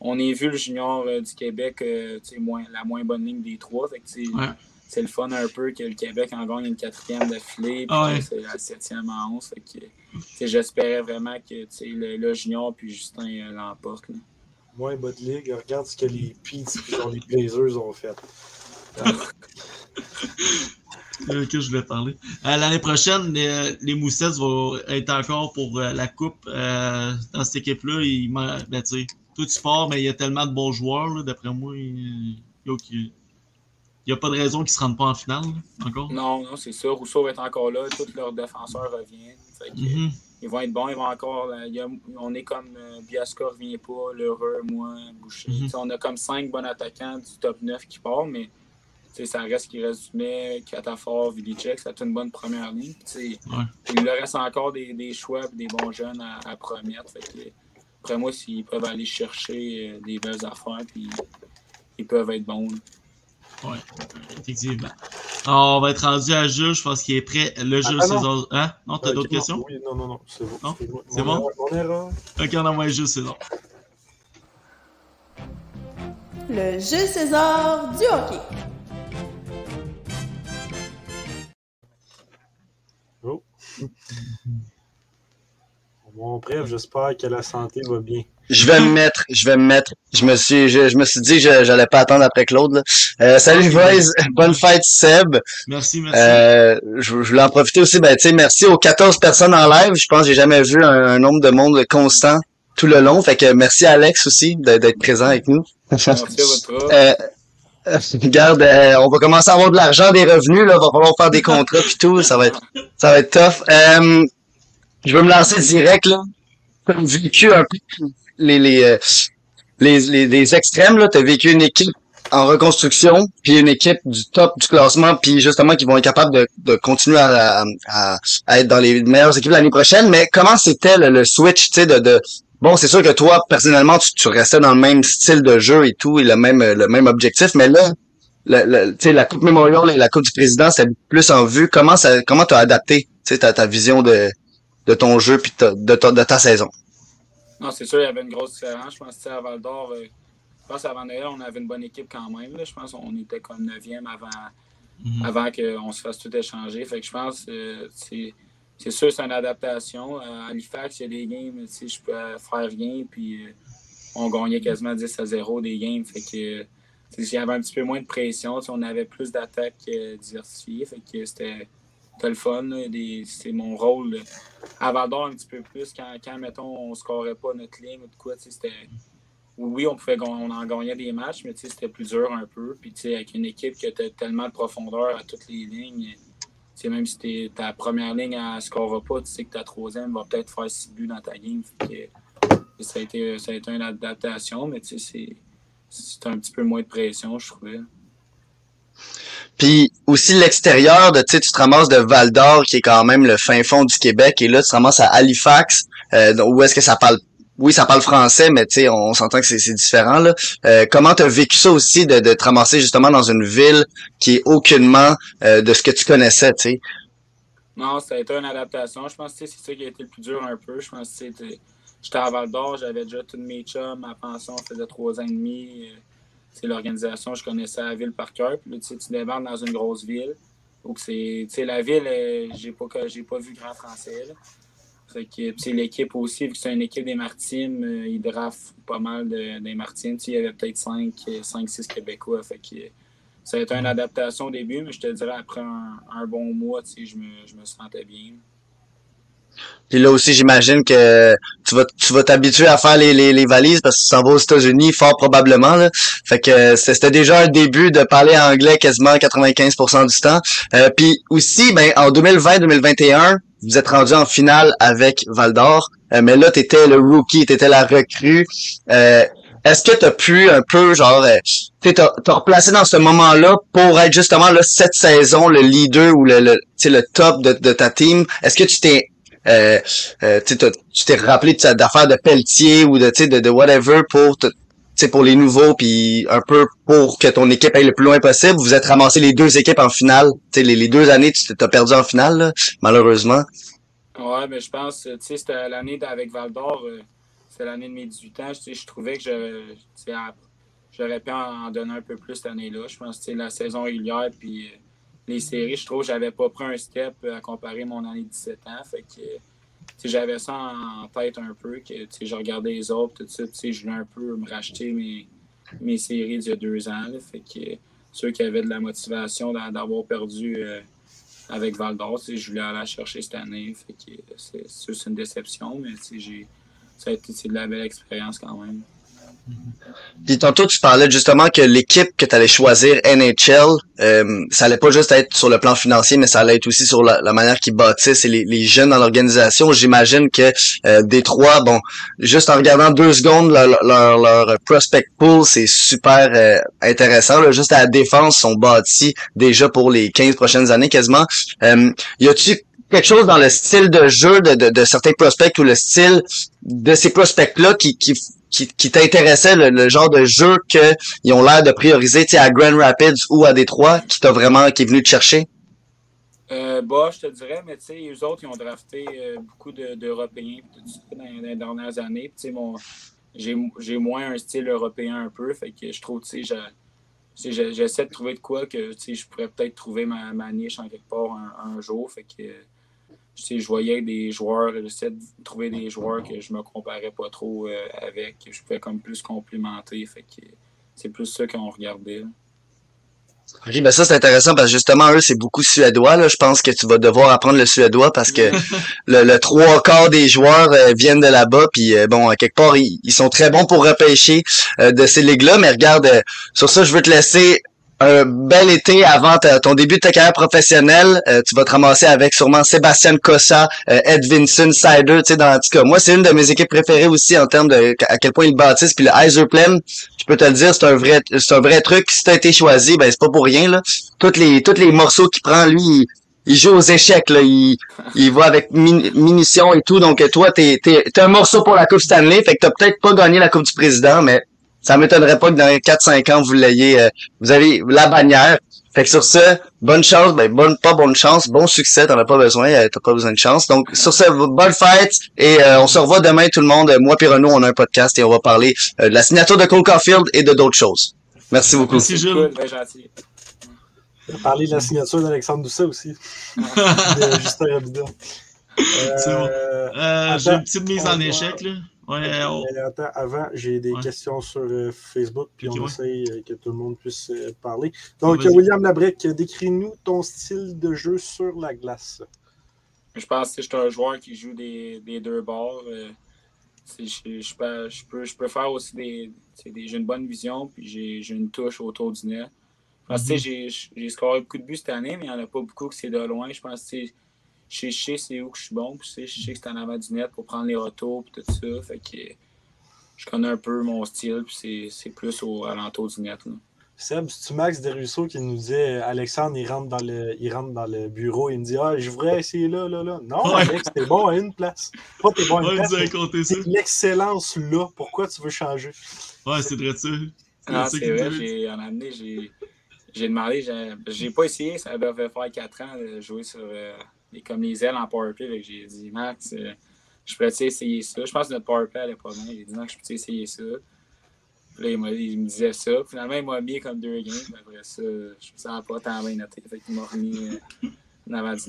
on est vu le junior euh, du Québec, euh, tu sais, moins, la moins bonne ligne des trois. Tu Ouais. C'est le fun un peu que le Québec en gagne une quatrième d'affilée, puis Ah ouais. c'est la septième en onze. Tu J'espérais vraiment que tu sais, le, le junior puis Justin euh, l'emportent. Moins bas de ligue, regarde ce que les Peets et genre les Blazers ont fait. Euh, que je voulais parler. Euh, L'année prochaine, les, les Moussettes vont être encore pour euh, la Coupe. Euh, dans cette équipe-là, il ben, tu sais, toi tu pars, mais il y a tellement de bons joueurs, d'après moi. Il n'y a pas de raison qu'ils ne se rendent pas en finale, là, encore. Non, non, c'est ça. Rousseau va être encore là. Tous leurs défenseurs reviennent. Fait que. Ils vont être bons, ils vont encore. là, il y a- on est comme euh, Biasca revient pas, Lheureux, moi, Boucher. Mhm. On a comme cinq bons attaquants du top 9 qui partent, mais ça reste qui résumait Catafort, Vilicek, ça a une bonne première ligne. Ouais. Il leur reste encore des, des choix et des bons jeunes à, à promettre. Fait que, après moi, s'ils peuvent aller chercher euh, des belles affaires, puis ils peuvent être bons. là. Ouais, effectivement. Alors, on va être rendu à Jules, je pense qu'il est prêt. Le Jules Ah, non. César. Hein? Non, t'as Ok, d'autres non, questions? Oui, non, non, non, c'est bon. Non? C'est bon? erreur, Mon erreur. Ok, on envoie Jules César. Le jeu César du hockey. Oh. Bon, bref, j'espère que la santé va bien. Je vais me mettre, je vais me mettre. Je me suis, je, je me suis dit que je- j'allais pas attendre après Claude. là. Euh, salut boys, <laughs> bonne fête Seb. Merci, merci. Euh, je, je voulais en profiter aussi. Ben, tu sais, merci aux 14 personnes en live. Je pense que j'ai jamais vu un, un nombre de monde constant tout le long. Fait que merci à Alex aussi d'être présent avec nous. Merci à votre. Euh, euh, regarde, euh, on va commencer à avoir de l'argent, des revenus. Là, va falloir faire des contrats puis tout. Ça va être, ça va être tough. Euh, je vais me lancer direct là. Comme vécu un peu les les euh, les, les, les extrêmes là. T'as vécu une équipe en reconstruction, puis une équipe du top du classement, puis justement qui vont être capables de, de continuer à, à, à- être dans les meilleures équipes l'année prochaine. Mais comment c'était le, le switch, tu sais, de, de Bon, c'est sûr que toi, personnellement, tu, tu restais dans le même style de jeu et tout, et le même, le même objectif, mais là, le, le- tu sais, la Coupe Memorial et la Coupe du Président, c'était plus en vue. Comment ça, comment t'as adapté, tu sais, ta, ta vision de, de ton jeu puis ta- de, ta, de ta saison? Non, c'est sûr, il y avait une grosse différence. Je pense que à Val d'Or, euh, je pense qu'avant Noël, on avait une bonne équipe quand même. là. Je pense qu'on était comme 9e avant, Mhm. avant qu'on se fasse tout échanger. Fait que je pense que c'est c'est sûr c'est une adaptation. À Halifax, il y a des games, je peux faire rien, puis euh, on gagnait quasiment 10 à 0 des games. Fait que il y avait un petit peu moins de pression. On avait plus d'attaques euh, diversifiées. Fait que c'était c'était le fun. C'est mon rôle. Val d'Or, un petit peu plus. Quand, quand mettons, on ne scorait pas notre ligne ou de quoi, c'était oui, on pouvait on en gagnait des matchs, mais c'était plus dur un peu. Puis avec une équipe qui a tellement de profondeur à toutes les lignes, même si ta première ligne ne scorera pas, tu sais que ta troisième va peut-être faire six buts dans ta game. Ça, a été, ça a été une adaptation, mais c'est un petit peu moins de pression, je trouvais. Puis aussi l'extérieur de, tu tu te ramasses de Val d'Or, qui est quand même le fin fond du Québec, et là, tu te ramasses à Halifax, euh, où est-ce que ça parle oui, ça parle français, mais tu sais, on, s'entend que c'est différent. Là. Euh, comment tu as vécu ça aussi de, de te ramasser justement dans une ville qui est aucunement euh, de ce que tu connaissais, tu sais? Non, ça a été une adaptation. Je pense que c'est ça qui a été le plus dur un peu. Je pense que j'étais à Val d'Or, j'avais déjà tous mes chums, ma pension faisait trois ans et demi. C'est l'organisation, je connaissais la ville par cœur. Puis tu débarques dans une grosse ville. Donc, c'est, la ville, j'ai pas, pas vu grand français. Là. L'équipe aussi, vu que c'est une équipe des Martines, euh, ils draftent pas mal de, des Martines. Il y avait peut-être 5-6 Québécois. Fait que, ça a été une adaptation au début, mais je te dirais, après un, bon mois, je me, je me sentais bien. Puis là aussi, j'imagine que tu vas tu vas t'habituer à faire les, les, les, valises parce que tu s'en vas aux États-Unis fort probablement. Là. Fait que c'était déjà un début de parler anglais quasiment 95% du temps. Euh, puis aussi, ben en 2020-2021, vous êtes rendu en finale avec Val d'Or, euh, mais là, tu étais le rookie, tu étais la recrue. Euh, est-ce que tu as pu un peu, genre, euh, tu t'as replacé dans ce moment-là pour être justement là, cette saison le leader ou le, le, le top de, de ta team? Est-ce que tu t'es euh, euh, tu t'es rappelé d'affaires de Pelletier ou de, de, de whatever pour te, pour les nouveaux, puis un peu pour que ton équipe aille le plus loin possible. Vous êtes ramassé les deux équipes en finale. Les, les deux années, tu t'as perdu en finale, malheureusement. Ouais, mais je pense, tu sais, c'était l'année avec Val d'Or, euh, c'était l'année de mes 18 ans. Je trouvais que j'aurais pu en donner un peu plus cette année-là. Je pense que la saison régulière, puis les séries, je trouve que j'avais pas pris un step à comparer mon année de 17 ans. Fait que j'avais ça en tête un peu, que je regardais les autres, tout ça, je voulais un peu me racheter mes, mes séries d'il y a deux ans. fait que ceux qui avaient de la motivation d'avoir perdu euh, avec Val d'Or, je voulais aller la chercher cette année. Fait que c'est une déception, mais ça a été de la belle expérience quand même. Puis tantôt, tu parlais justement que l'équipe que tu allais choisir, NHL, euh, ça allait pas juste être sur le plan financier, mais ça allait être aussi sur la, manière qu'ils bâtissent et les, jeunes dans l'organisation. J'imagine que euh, Détroit, bon, juste en regardant deux secondes leur, leur, prospect pool, c'est super euh, intéressant. Là. Juste à la défense, sont bâtis déjà pour les 15 prochaines années quasiment. Euh, y a-tu quelque chose dans le style de jeu de, de, certains prospects ou le style de ces prospects-là qui, qui qui, t'intéressait, le, genre de jeu qu'ils ont l'air de prioriser à Grand Rapids ou à Détroit, qui t'a vraiment qui est venu te chercher? Euh, bah, je te dirais, mais tu sais, eux autres, ils ont drafté euh, beaucoup d'Européens dans, les dernières années. Tu sais, j'ai moins un style européen un peu, fait que je trouve, tu sais, j'essaie de trouver de quoi que, tu sais, je pourrais peut-être trouver ma, ma, niche en quelque part un, un jour, fait que je voyais des joueurs, j'essayais de trouver des joueurs que je me comparais pas trop euh, avec, que je pouvais comme plus complimenter. Fait que c'est plus ça qu'on regardait. Oui, ben ça c'est intéressant parce que justement eux c'est beaucoup suédois là. Je pense que tu vas devoir apprendre le suédois parce que <laughs> le, trois quarts des joueurs euh, viennent de là-bas puis euh, bon quelque part ils, sont très bons pour repêcher de ces ligues-là. Mais regarde sur ça je veux te laisser un bel été avant ton début de ta carrière professionnelle. Euh, tu vas te ramasser avec sûrement Sébastien Cossa, euh, Ed Vincent, Sider, tu sais, dans, en tout cas, moi, c'est une de mes équipes préférées aussi en termes de à quel point ils bâtissent. Puis le Iserplem, je peux te le dire, c'est un vrai c'est un vrai truc. Si t'as été choisi, ben c'est pas pour rien, là. Toutes les, tous les morceaux qu'il prend, lui, il, joue aux échecs, là. Il, il va avec munitions et tout. Donc, toi, t'es, t'es, t'es un morceau pour la Coupe Stanley. Fait que t'as peut-être pas gagné la Coupe du Président, mais ça m'étonnerait pas que dans 4-5 ans, vous l'ayez, euh, vous avez la bannière. Fait que sur ce, bonne chance, ben bonne, pas bonne chance, bon succès, t'en as pas besoin, euh, t'as pas besoin de chance. Donc sur ce, bonne fête et euh, on se revoit demain tout le monde. Moi et Renaud, on a un podcast et on va parler de la signature de Cole Caulfield et de d'autres choses. Merci beaucoup. Merci Jules. On va parler de la signature d'Alexandre Doucet aussi. <laughs> de Justin Robida. C'est bon. J'ai une petite mise en échec là. Ouais, attends, avant, j'ai des questions sur euh, Facebook, puis on essaye euh, que tout le monde puisse euh, parler. Donc, William Labrec, décris-nous ton style de jeu sur la glace. Je pense que je suis un joueur qui joue des, des deux bords. Je, je, peux, je, peux, faire aussi des. J'ai une bonne vision, puis j'ai une touche autour du net. Je pense que mm-hmm. j'ai scoré beaucoup de buts cette année, mais il n'y en a pas beaucoup que c'est de loin. Je pense que je sais c'est où que je suis bon, puis je sais que c'est en avant du net pour prendre les retours, puis tout ça. Fait que je connais un peu mon style, puis c'est plus au alentour du net. Seb, c'est-tu Max Desruisseaux qui nous disait Alexandre, il rentre dans le, il rentre dans le bureau, il me dit Ah, je voudrais essayer là, là, là. Non, Ouais. Alex, t'es bon à une place. Pas t'es bon à une Ouais, place. C'est l'excellence là. Pourquoi tu veux changer? Ouais, c'est vrai ça. Ah, c'est qu'il vrai, dit. j'ai, en amené, j'ai, j'ai demandé, j'ai, j'ai pas essayé, ça devait faire 4 ans de jouer sur euh, les, comme les ailes en powerplay. J'ai dit, Max, euh, je peux essayer ça. Je pense que notre powerplay allait pas bien. J'ai dit, Max, je peux essayer ça. Puis là, il, m'a- il me disait ça. Finalement, il m'a mis comme deux games. Après ça, je me sens pas tant bien noté. Fait qu'il m'a remis euh, en avant du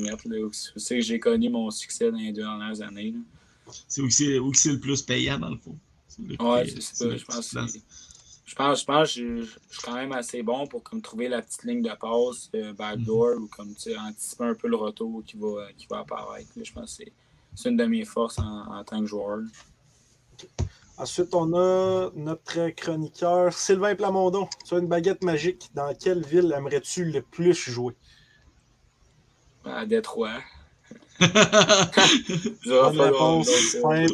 C'est que j'ai connu mon succès dans les deux dernières années. là. C'est où que c'est le plus payant, dans le fond? Prix, c'est ça. Je pense, je pense, je pense que je, je suis quand même assez bon pour comme, trouver la petite ligne de passe, euh, backdoor, ou comme tu sais, anticiper un peu le retour qui va, qui va apparaître. là. Je pense que c'est- c'est une de mes forces en, en tant que joueur. Ensuite, on a notre chroniqueur Sylvain Plamondon. Tu as une baguette magique. Dans quelle ville aimerais-tu le plus jouer? À Détroit. <laughs> <laughs> Bonne réponse simple.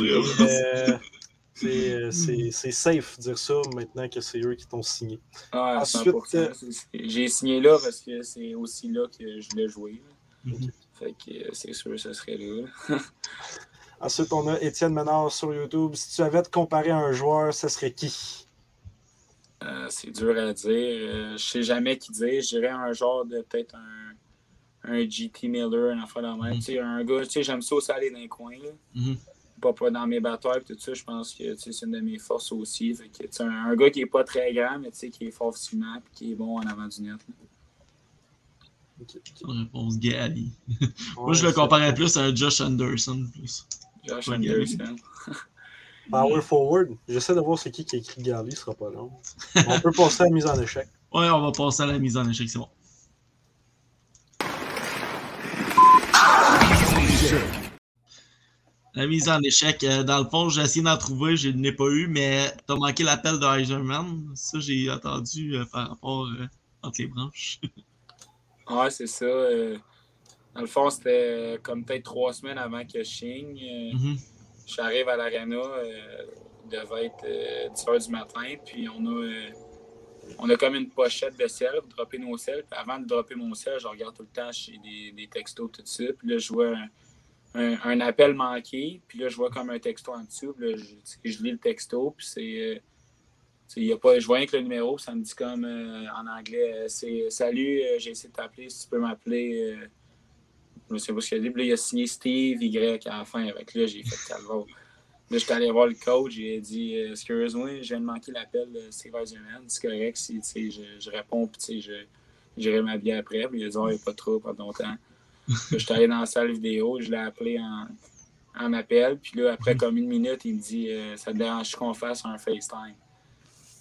Euh, c'est, c'est- c'est safe de dire ça maintenant que c'est eux qui t'ont signé. Ensuite, 100%. euh, J'ai signé là parce que c'est aussi là que je voulais jouer. Mhm. Fait que euh, c'est sûr que ce serait là. <laughs> Ensuite, on a Étienne Ménard sur YouTube. Si tu avais à te comparer à un joueur, ce serait qui? Euh, c'est dur à dire. Euh, je sais jamais qui dire. Je dirais un genre de peut-être un, un GT Miller, un affaire de même. Mm. Tu sais, Un gars, tu sais, j'aime ça aussi aller dans les coins. Là. Pas, pas dans mes batailles tout ça. Je pense que c'est une de mes forces aussi. Fait que, un, un gars qui est pas très grand, mais tu sais, qui est fort physiquement et qui est bon en avant du net. réponse, Gali. <laughs> Moi, je le comparais plus à Josh Anderson. Plus. Josh Ouais, Anderson. <laughs> Power forward. J'essaie de voir c'est qui qui a écrit Gali, ce sera pas long. On peut passer à la mise en échec. Ouais, on va passer à la mise en échec, c'est bon. La mise en échec, euh, dans le fond, j'ai essayé d'en trouver, je n'ai pas eu, mais t'as manqué l'appel de Heiserman. Ça, j'ai attendu euh, par rapport euh, entre les branches. <laughs> Ouais, c'est ça. euh, dans le fond, c'était comme peut-être trois semaines avant que je signe. Euh, Mhm. J'arrive à l'arena, il devait être euh, 10 h du matin, puis on a, on a comme une pochette de sel, pour dropper nos sels. Avant de dropper mon sel, je regarde tout le temps chez des, des textos, tout ça. Puis là, je vois un, un- appel manqué, puis là, je vois comme un texto en dessous. Là, je, lis le texto, puis c'est. euh, y a pas, je vois rien que le numéro, ça me dit comme euh, en anglais, euh, c'est Salut, j'ai essayé de t'appeler, si tu peux m'appeler. je ne sais pas ce qu'il a dit. Puis là, il a signé Steve Y à la fin. Avec là, j'ai fait calvaire. Là, j'étais allé voir le coach. J'ai dit Excuse-moi, je viens de manquer l'appel Steve Eisenman. C'est correct si je, je réponds. Puis j'irai m'habiller après. Puis il a dit il n'y a pas trop, pas longtemps. <laughs> J'étais allé dans la salle vidéo. Je l'ai appelé en, en appel. Puis là, après comme une minute, il me dit euh, Ça te dérange qu'on fasse un FaceTime?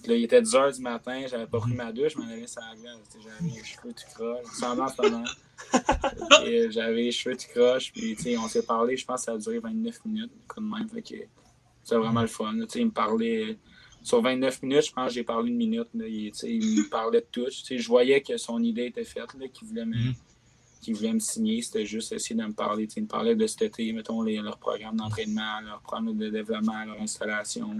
Puis Là, il était 10 h du matin, j'avais pas pris ma douche, je m'en allais sur la glace. J'avais les cheveux tout croche, semblant. <laughs> Et, euh, J'avais les cheveux tout croche, puis on s'est parlé, je pense que ça a duré 29 minutes, comme même. C'est vraiment le fun. il me parlait. Sur 29 minutes, je pense que j'ai parlé une minute. Là. Il, il me parlait de tout. Je voyais que son idée était faite, qu'il voulait me. Qu'il voulait me signer, c'était juste essayer de me parler. Tu sais, Il me parlait de cet été, mettons, les, leur programme d'entraînement, leur programme de développement, leur installation,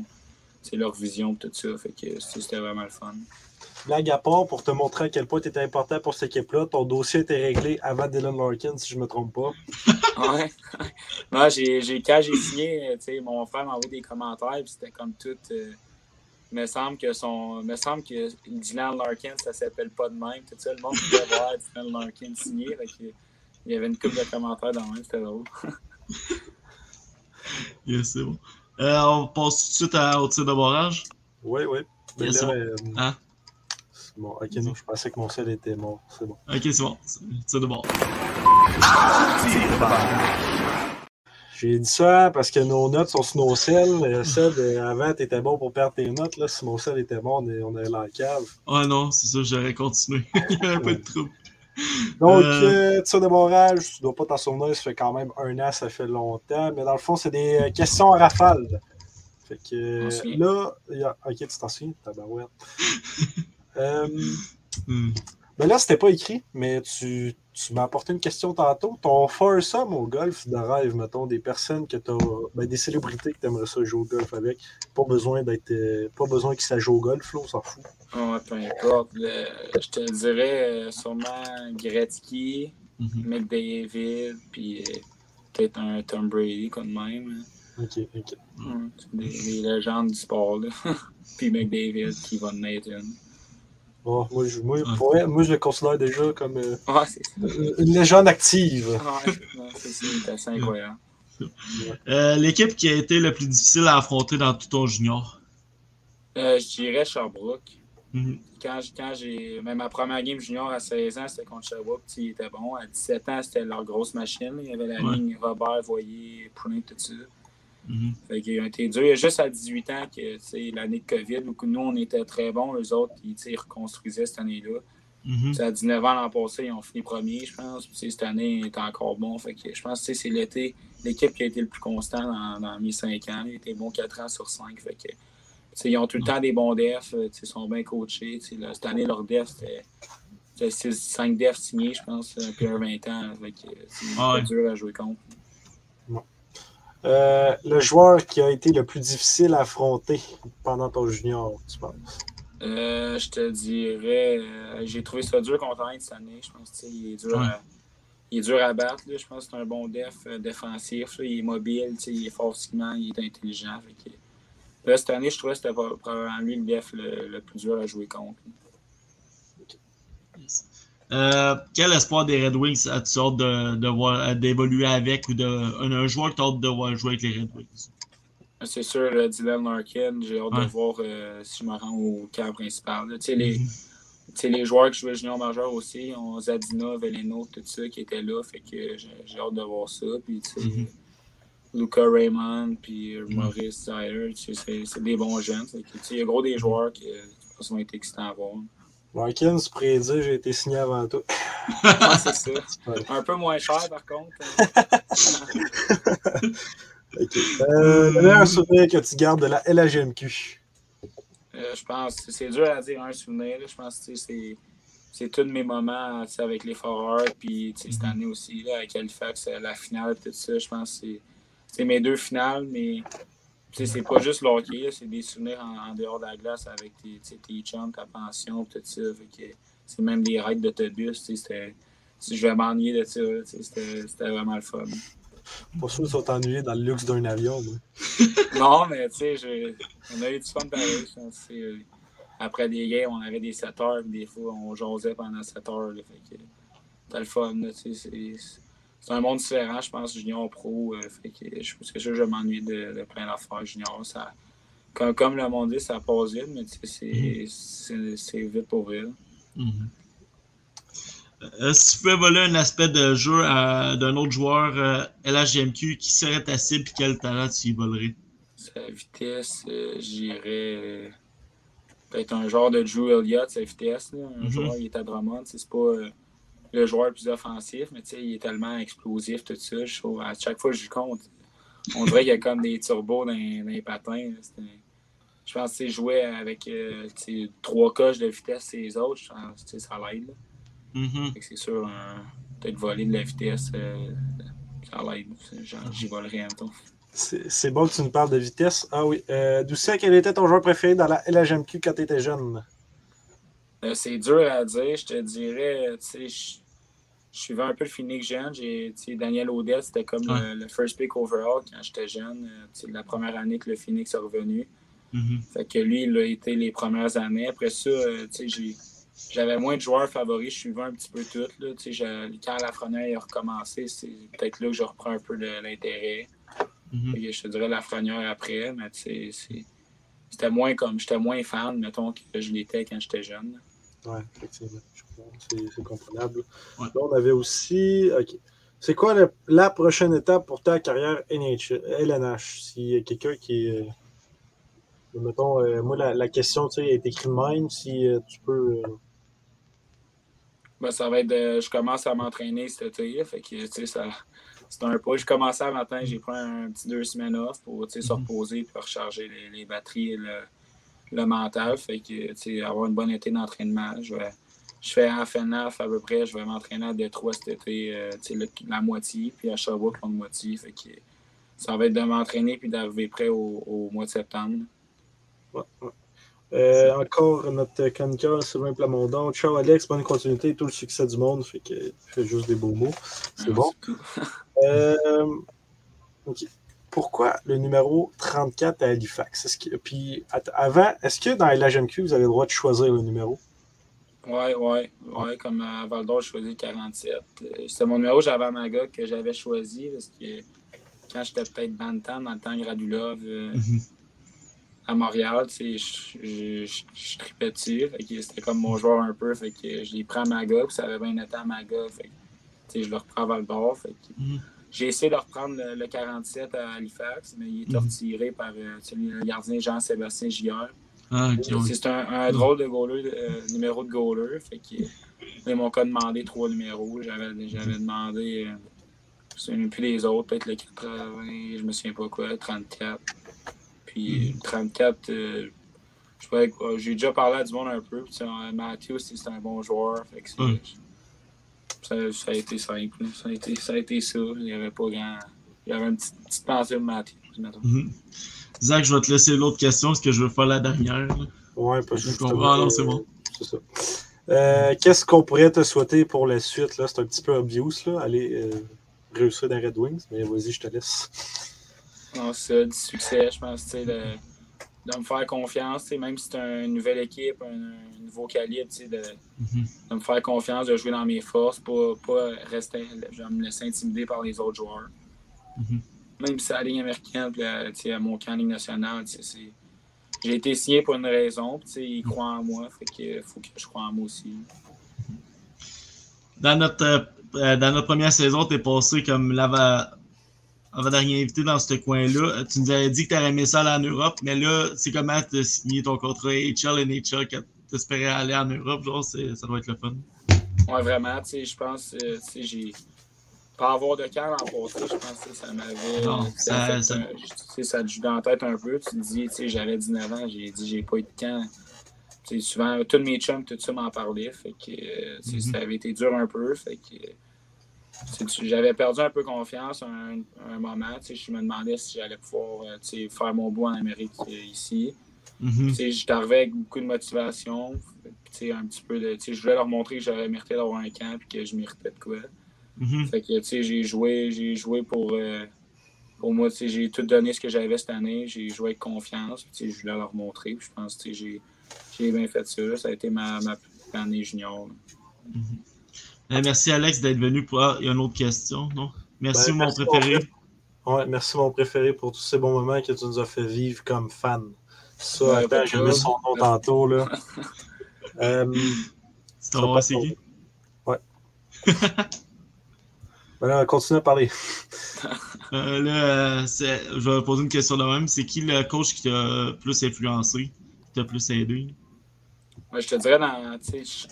leur vision, tout ça. Fait que c'était vraiment le fun. Blague à part, pour te montrer à quel point tu étais important pour cette équipe-là, ton dossier était réglé avant Dylan Larkin, si je ne me trompe pas. <laughs> Ouais. Moi, j'ai, quand j'ai signé, tu sais, mon frère m'a envoyé des commentaires, puis c'était comme tout. euh, me semble que son. me semble que Dylan Larkin, ça s'appelle pas de même. Tout ça, le monde pouvait voir Dylan Larkin signé. Il y avait une couple de commentaires dans le même, c'était drôle. <laughs> Yes, c'est bon. Euh, on passe tout de suite à, au tir de barrage. Oui, oui. Mais Yes, là, c'est bon. euh, Hein? bon. Ok, non, je pensais que mon sel était mort. C'est bon. Ok, c'est bon. Tir de barrage. J'ai dit ça parce que nos notes sont sur nos selles. Euh, Seb, euh, avant, tu étais bon pour perdre tes notes. Là. Si mon sel était mort, on est- on avait la cave. Ah non, c'est ça, j'aurais continué. <laughs> Il y avait un peu de trouble. Donc, Euh. euh, tir de barrage, tu dois pas t'en souvenir, ça fait quand même un an, ça fait longtemps. Mais dans le fond, c'est des euh, questions à rafale. Fait que euh, là, il y a... ok, tu t'en souviens, tabarouette. <laughs> euh, Hmm. ben là, c'était pas écrit, mais tu, tu m'as apporté une question tantôt. Ton foursome au golf de rêve, mettons, des personnes que tu ben, des célébrités que tu aimerais ça jouer au golf avec. Pas besoin d'être. euh, pas besoin qu'ils s'ajouent au golf, là, on s'en fout. Ouais, peu importe. Le- je te dirais euh, sûrement Gretzky, Mhm. McDavid, puis euh, peut-être un Tom Brady, comme même. Ok, ok. C'est des, des légendes du sport, là. <laughs> puis McDavid qui va être une. Bon, moi, je, moi, Ouais. pour vrai, moi, je le considère déjà comme euh, Ouais, c'est ça. une légende active. Ouais, c'est assez incroyable. Euh, L'équipe qui a été le plus difficile à affronter dans tout ton junior? Euh, je dirais Sherbrooke. Mhm. Quand, j- quand j'ai. Même ma première game junior à 16 ans, c'était contre Sherbrooke, puis il était bon. À 17 ans, c'était leur grosse machine. Il y avait la Ouais. ligne Robert, Voyer, Poulin, tout ça. Mhm. Fait qu'ils ont été durs. Il y a juste à 18 ans que sais, l'année de COVID, où nous, on était très bons. Eux autres, ils, ils reconstruisaient cette année-là. Mhm. À 19 ans l'an passé, ils ont fini premier, je pense. Puis, cette année, ils étaient encore bons. Fait que je pense que c'est l'été, l'équipe qui a été le plus constant dans, dans mes 5 ans. Ils étaient bons 4 ans sur 5. Fait que, ils ont tout le temps des bons defs. euh, Ils sont bien coachés. Là, cette année, leur def, c'était. c'était 5 defs signés, je pense, depuis un 20 ans. C'est Ah ouais. dur à jouer contre. Euh, le joueur qui a été le plus difficile à affronter pendant ton junior, tu penses? Euh, je te dirais, euh, j'ai trouvé ça dur contre Heinz cette année. Je pense qu'il est dur, Ouais. à, il est dur à battre. là. Je pense que c'est un bon def euh, défensif. là. Il est mobile, il est fort physiquement, il est intelligent. Fait que- Là, cette année, je trouvais que c'était probablement lui le def le, le plus dur à jouer contre. Euh, quel espoir des Red Wings as-tu hâte de, de voir- d'évoluer avec ou de, un, un joueur que tu as hâte de voir jouer avec les Red Wings? C'est sûr, le Dylan Larkin, j'ai hâte Ouais. de voir euh, si je me rends au camp principal. Tu sais, les, Mhm. sais, les joueurs qui jouaient junior majeur aussi, on Zadina, Veleno, tout ça qui étaient là. Fait que j'ai j'ai hâte de voir ça. Puis, Mhm. Luca Raymond, puis euh, Mhm. Maurice sais, c'est c'est des bons jeunes. Il y a gros des joueurs qui euh, vont être excitants à voir. Pourrais dire j'ai été signé avant. <laughs> Ouais, c'est ça. Un peu moins cher, par contre. <laughs> Ok. Euh, le meilleur souvenir que tu gardes de la LHMQ. Euh, je pense que c'est dur à dire un souvenir. Je pense que c'est c'est tous mes moments avec les Foreurs, puis cette année aussi, là, avec Halifax, euh, la finale, tout ça. Je pense que c'est- c'est mes deux finales, mais sais, c'est pas juste le hockey, là, c'est des souvenirs en, en dehors de la glace avec tes, tes chums, ta pension, tout ça. C'est même des raids d'autobus. Je vais m'ennuyer de ça. C'était vraiment le fun. Pas sûr qu'ils sont ennuyés dans le luxe d'un avion. <laughs> Non, mais tu sais, je- on a eu du fun pareil. euh, Après des games, on avait des 7 heures, puis des fois, on jasait pendant 7 heures. C'était le fun. là, tu sais, C'est un monde différent, je pense, junior pro. euh, fait que je pense que je vais m'ennuyer de, de plein d'affaires junior. Ça, comme, comme le monde dit, ça passe vite, mais sais, c'est- vite pour là. Mhm. Euh, si tu pouvais voler un aspect de jeu d'un autre joueur euh, LHGMQ, qui serait ta cible et quel talent tu y volerais? Sa vitesse, euh, j'irais peut-être un genre de Drew Elliott, sa vitesse. Là. Un Mhm. joueur, il est à Drummond. C'est pas le joueur le plus offensif, mais tu sais, il est tellement explosif, tout ça. Je trouve, à chaque fois que je contre, on dirait qu'il y a comme des turbos dans, dans les patins. Je pense que jouer avec euh, trois coches de vitesse et les autres, ça l'aide. Mhm. Que C'est sûr, un- peut-être voler de la vitesse, euh, ça l'aide. J'y volerais un temps. C'est c'est bon que tu nous parles de vitesse. Ah oui. Euh, Doucet, quel était ton joueur préféré dans la LHMQ quand tu étais jeune? Euh, c'est dur à dire. Je te dirais, euh, tu sais, je je suivais un peu le Phoenix jeune. J'ai, Daniel Odell, c'était comme Ouais. le, le first pick overall quand j'étais jeune. euh, la première année que le Phoenix est revenu. Mhm. Fait que lui, il a été les premières années. Après ça, tu sais, j'ai- j'avais moins de joueurs favoris. Je suivais un petit peu tout. Là. Tu sais, j'ai- quand Lafrenière a recommencé, c'est peut-être là que je reprends un peu de l'intérêt. Mhm. Que Je te dirais Lafrenière après, mais tu sais, c'est- c'était moins comme, j'étais moins fan, mettons, que je l'étais quand j'étais jeune. Ouais, effectivement. C'est comprenable. Ouais. Là, on avait aussi. OK. C'est quoi le- la prochaine étape pour ta carrière NH, LNH? S'il y a quelqu'un qui est. euh, mettons, euh, moi, la, la question, tu sais, a été écrite de même. Si euh, tu peux. Ben, ça va être de, je commence à m'entraîner cet été. Fait que, tu sais, ça, c'est un pas. J'ai commencé un matin, j'ai pris un petit deux semaines off pour, sais, se Mhm. reposer puis recharger les, les batteries et le, le mental. Fait que, tu sais, avoir une bonne été d'entraînement. Je vais, je fais à FNF à peu près, je vais m'entraîner à Détroit cet été, euh, le, la moitié, puis à Sherbrooke l'autre moitié. Fait que ça va être de m'entraîner puis d'arriver prêt au, au, mois de septembre. Ouais, ouais. Euh, encore notre chroniqueur Sylvain Plamondon. Ciao Alex, bonne continuité, tout le succès du monde. Fait que fait juste des beaux mots. C'est bon. <laughs> euh, pourquoi le numéro 34 à Halifax? Est-ce que, puis avant, est-ce que dans LHMQ, vous avez le droit de choisir le numéro? Oui, oui. Ouais, comme à Val d'Or, je choisi 47. C'est mon numéro j'avais à Magog que j'avais choisi parce que quand j'étais peut-être Bantam, dans le temps Gradulov, euh, mhm. à Montréal, je, je, je, tripais dessus. C'était comme mon joueur un peu. Fait que je l'ai pris à Magog, ça avait bien été à Magog. Fait je le reprends à Val d'Or. Mhm. J'ai essayé de reprendre le, 47 à Halifax, mais il est mhm. retiré par euh, le gardien Jean-Sébastien Gillard. Ah, c'est un, drôle de goaler, euh, numéro de goaler. Fait que, ils m'ont demandé trois numéros. J'avais demandé, euh, je ne plus les autres, peut-être le 80, je me souviens pas quoi, 34. Puis 34, mhm. j'ai déjà parlé à du monde un peu. Mathieu aussi, c'est un bon joueur. Fait que ça, ça, a été simple. Ça a été ça. A été ça. Il n'y avait pas grand. Il y avait une petite, petite pensée de Mathieu. Mm Zach, je vais te laisser l'autre question parce que je veux faire la dernière. Oui, parce que je comprends. Ah non, c'est bon. C'est ça. Euh, Qu'est-ce qu'on pourrait te souhaiter pour la suite? C'est un petit peu obvious, là, aller euh, réussir dans Red Wings, mais vas-y, je te laisse. Non, c'est du succès, je pense, tu sais, de, de, me faire confiance, même si c'est une nouvelle équipe, un, nouveau calibre, de, mhm. de, me faire confiance, de jouer dans mes forces, pas, pas rester, je me laisser intimider par les autres joueurs. Mhm. Même si c'est la ligne américaine, puis à, mon camp Ligue nationale, j'ai été signé pour une raison, puis ils croient en moi, fait que faut que je croie en moi aussi. Dans notre, euh, dans notre première saison, tu es passé comme l'avant avant-dernier invité dans ce coin-là. Tu nous avais dit que tu aurais aimé ça aller en Europe, mais là, c'est comment tu as signé ton contrat HL et NHL t'espérais aller en Europe, genre, ça doit être le fun. Ouais, vraiment, tu sais, je pense, euh, tu sais, j'ai. Pas avoir de camp en passé, je pense que ça m'avait. Non, ça, ça, ça, ça te joue dans la tête un peu. Tu te dis, tu sais, j'avais 19 ans, j'ai dit, j'ai pas eu de camp. sais, souvent, tous mes chums, tout ça m'en parlait. Fait que, euh, mm-hmm. ça avait été dur un peu. Fait que. J'avais perdu un peu confiance un, un moment. Je me demandais si j'allais pouvoir euh, faire mon bout en Amérique ici. Mm J'étais arrivé avec beaucoup de motivation. Un petit peu de, je voulais leur montrer que j'avais mérité d'avoir un camp et que je méritais de quoi. Mm-hmm. Fait que j'ai joué, j'ai joué pour, euh, pour moi. J'ai tout donné ce que j'avais cette année. J'ai joué avec confiance. Je voulais leur montrer. je pense que j'ai bien fait ça. Ça a été ma, ma année junior. Mm-hmm. Eh, merci Alex d'être venu pour. Ah, il y a une autre question, non? Merci, ben, mon préféré. Ouais, merci mon préféré pour tous ces bons moments que tu nous as fait vivre comme fan. Ça, attends, je mets son nom tantôt, là. <laughs> euh, c'est ton c'est qui? Ouais. Voilà, continue à parler. <laughs> euh, là, je vais poser une question de même. C'est qui le coach qui t'a plus influencé, qui t'a plus aidé? Je te dirais, dans,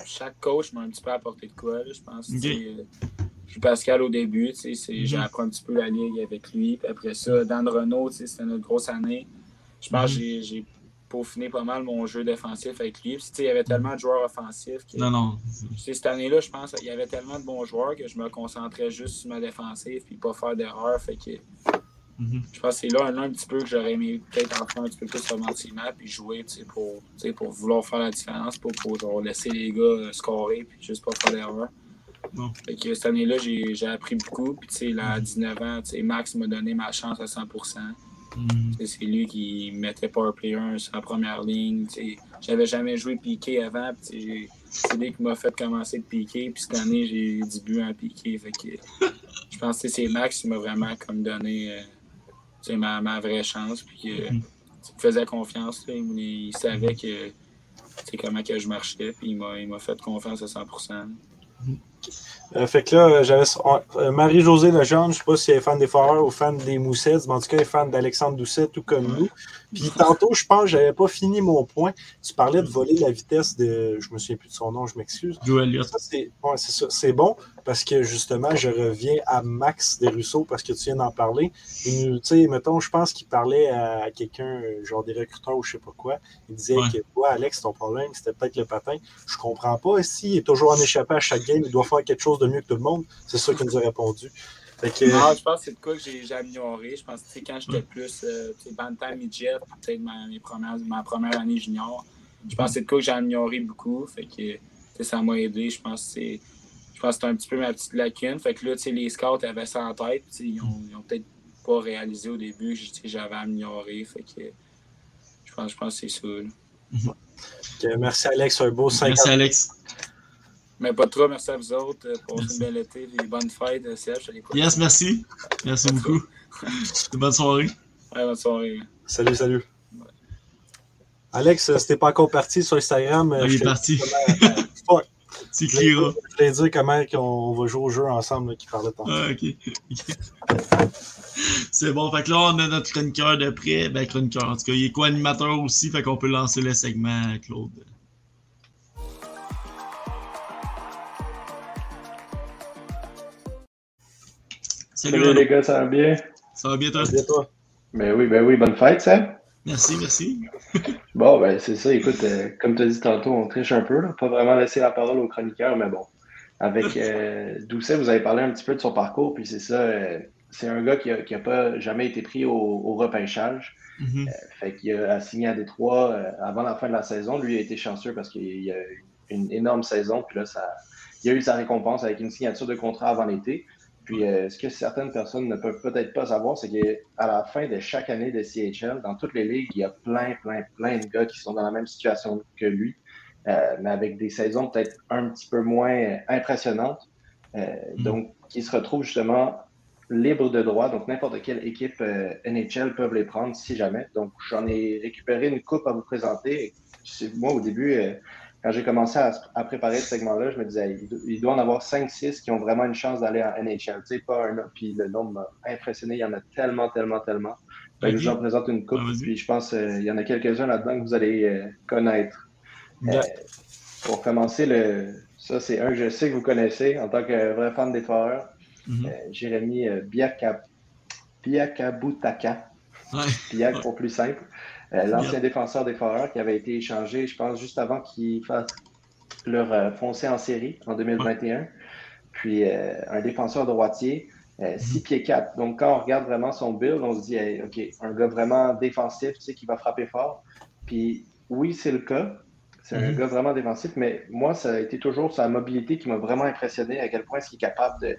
chaque coach m'a un petit peu apporté de quoi. je pense okay. euh, je Pascal au début. J'ai mm appris un petit peu la ligue avec lui. Puis après ça, Dan Renault, c'était notre grosse année. Je pense que mhm. j'ai peaufiner pas mal mon jeu défensif avec lui. il y avait tellement de joueurs offensifs. Que, non, non. Cette année-là, je pense qu'il y avait tellement de bons joueurs que je me concentrais juste sur ma défensive et pas faire d'erreurs. Fait que mhm. je pense que c'est là un, un, petit peu que j'aurais aimé peut-être en faire un petit peu plus romantiquement puis jouer pour, pour vouloir faire la différence, pas pour laisser les gars euh, scorer puis juste pas faire d'erreurs. Fait que cette année-là, j'ai appris beaucoup. Puis, là, à 19 ans, Max m'a donné ma chance à 100 Mm. C'est lui qui mettait Power Play 1 sur la première ligne. J'avais jamais joué piqué avant. C'est lui qui m'a fait commencer de piquer. Puis cette année, j'ai début en piqué. Fait que, <laughs> je pense que c'est Max qui m'a vraiment comme donné euh, ma, ma, vraie chance. Puis euh, mm. il me faisait confiance. Il, savait que comment que je marchais. Puis il m'a fait confiance à 100%. Euh, fait que là, j'avais euh, Marie-Josée Lejeune, je sais pas si elle est fan des Foreurs ou fan des Moussettes, mais en tout cas, elle est fan d'Alexandre Doucet, tout comme nous. Puis tantôt, je pense que j'avais pas fini mon point. Tu parlais de voler la vitesse de. Je me souviens plus de son nom, je m'excuse. C'est ouais, c'est bon parce que justement, je reviens à Max Desruisseaux parce que tu viens d'en parler. Tu sais, mettons, je pense qu'il parlait à quelqu'un, genre des recruteurs ou je sais pas quoi. Il disait que, ouais, Alex, ton problème, c'était peut-être le patin. Je comprends pas. S'il est toujours en échappé à chaque game, il doit faire quelque chose de mieux que tout le monde. C'est ça qu'il nous a répondu. Que... Non, je pense que c'est de quoi que j'ai amélioré. Je pense que quand j'étais plus euh, bantam midget, peut-être ma, ma première année junior, je pense que c'est de quoi que j'ai amélioré beaucoup. Fait que ça m'a aidé. Je pense que c'est je pense que c'était un petit peu ma petite lacune. Fait que là, les scouts avaient ça en tête. Ils ont, peut-être pas réalisé au début que j'avais amélioré. Fait que je pense, je pense que c'est ça. merci Alex, un beau 5 Merci Alex. Mais pas trop, merci à vous autres pour une belle été et bonne fête, euh, Serge. Yes, merci. Merci beaucoup. bonne soirée. Ouais, bonne soirée. Salut, salut. Alex, c'était pas encore parti sur Instagram. il est parti. <laughs> C'est qui, Je voulais dire comment on va jouer au jeu ensemble qui parlait tant. Ah, ok. <laughs> C'est bon. Fait que là, on a notre chroniqueur de près. Ben, chroniqueur, en tout cas, il est co-animateur aussi. Fait qu'on peut lancer le segment, Claude. Salut, les gars, ça va bien? Ça va bien toi? Ça va bien toi? Ben oui, ben oui, bonne fête, Sam. Merci, merci. <laughs> bon, ben c'est ça. Écoute, euh, comme tu as dit tantôt, on triche un peu. Là. Pas vraiment laisser la parole au chroniqueur, mais bon. Avec euh, Doucet, vous avez parlé un petit peu de son parcours, puis c'est ça. Euh, c'est un gars qui n'a pas jamais été pris au, repêchage. Mm-hmm. fait qu'il a signé à Détroit avant la fin de la saison. Lui a été chanceux parce qu'il a eu une énorme saison. Puis là, ça, il a eu sa récompense avec une signature de contrat avant l'été. Puis, euh, ce que certaines personnes ne peuvent peut-être pas savoir, c'est qu'à la fin de chaque année de CHL, dans toutes les ligues, il y a plein, plein, plein de gars qui sont dans la même situation que lui, euh, mais avec des saisons peut-être un petit peu moins impressionnantes. Euh, mm. Donc, qui se retrouvent justement libres de droit. Donc, n'importe quelle équipe NHL peuvent les prendre si jamais. Donc, j'en ai récupéré une coupe à vous présenter. Moi, au début, quand j'ai commencé à, préparer ce segment-là, je me disais, il, doit en avoir 5-6 qui ont vraiment une chance d'aller en NHL. Tu sais, pas un, puis le nombre m'a impressionné. Il y en a tellement, tellement, tellement. je vous en présente une coupe, puis je pense qu'il euh, y en a quelques-uns là-dedans que vous allez euh, connaître. Euh, pour commencer, le, ça, c'est un que je sais que vous connaissez en tant que vrai fan des Foreurs. Mm-hmm. Jérémy Biakabutaka. Biak pour plus simple. Euh, l'ancien défenseur des Foreurs qui avait été échangé, je pense, juste avant qu'ils fassent leur euh, foncé en série en 2021. Puis euh, un défenseur droitier, 6 mhm. pieds 4. Donc quand on regarde vraiment son build, on se dit, OK, un gars vraiment défensif, tu sais, qui va frapper fort. Puis oui, c'est le cas. C'est un mhm. gars vraiment défensif, mais moi, ça a été toujours sa mobilité qui m'a vraiment impressionné, à quel point est-ce qu'il est capable de,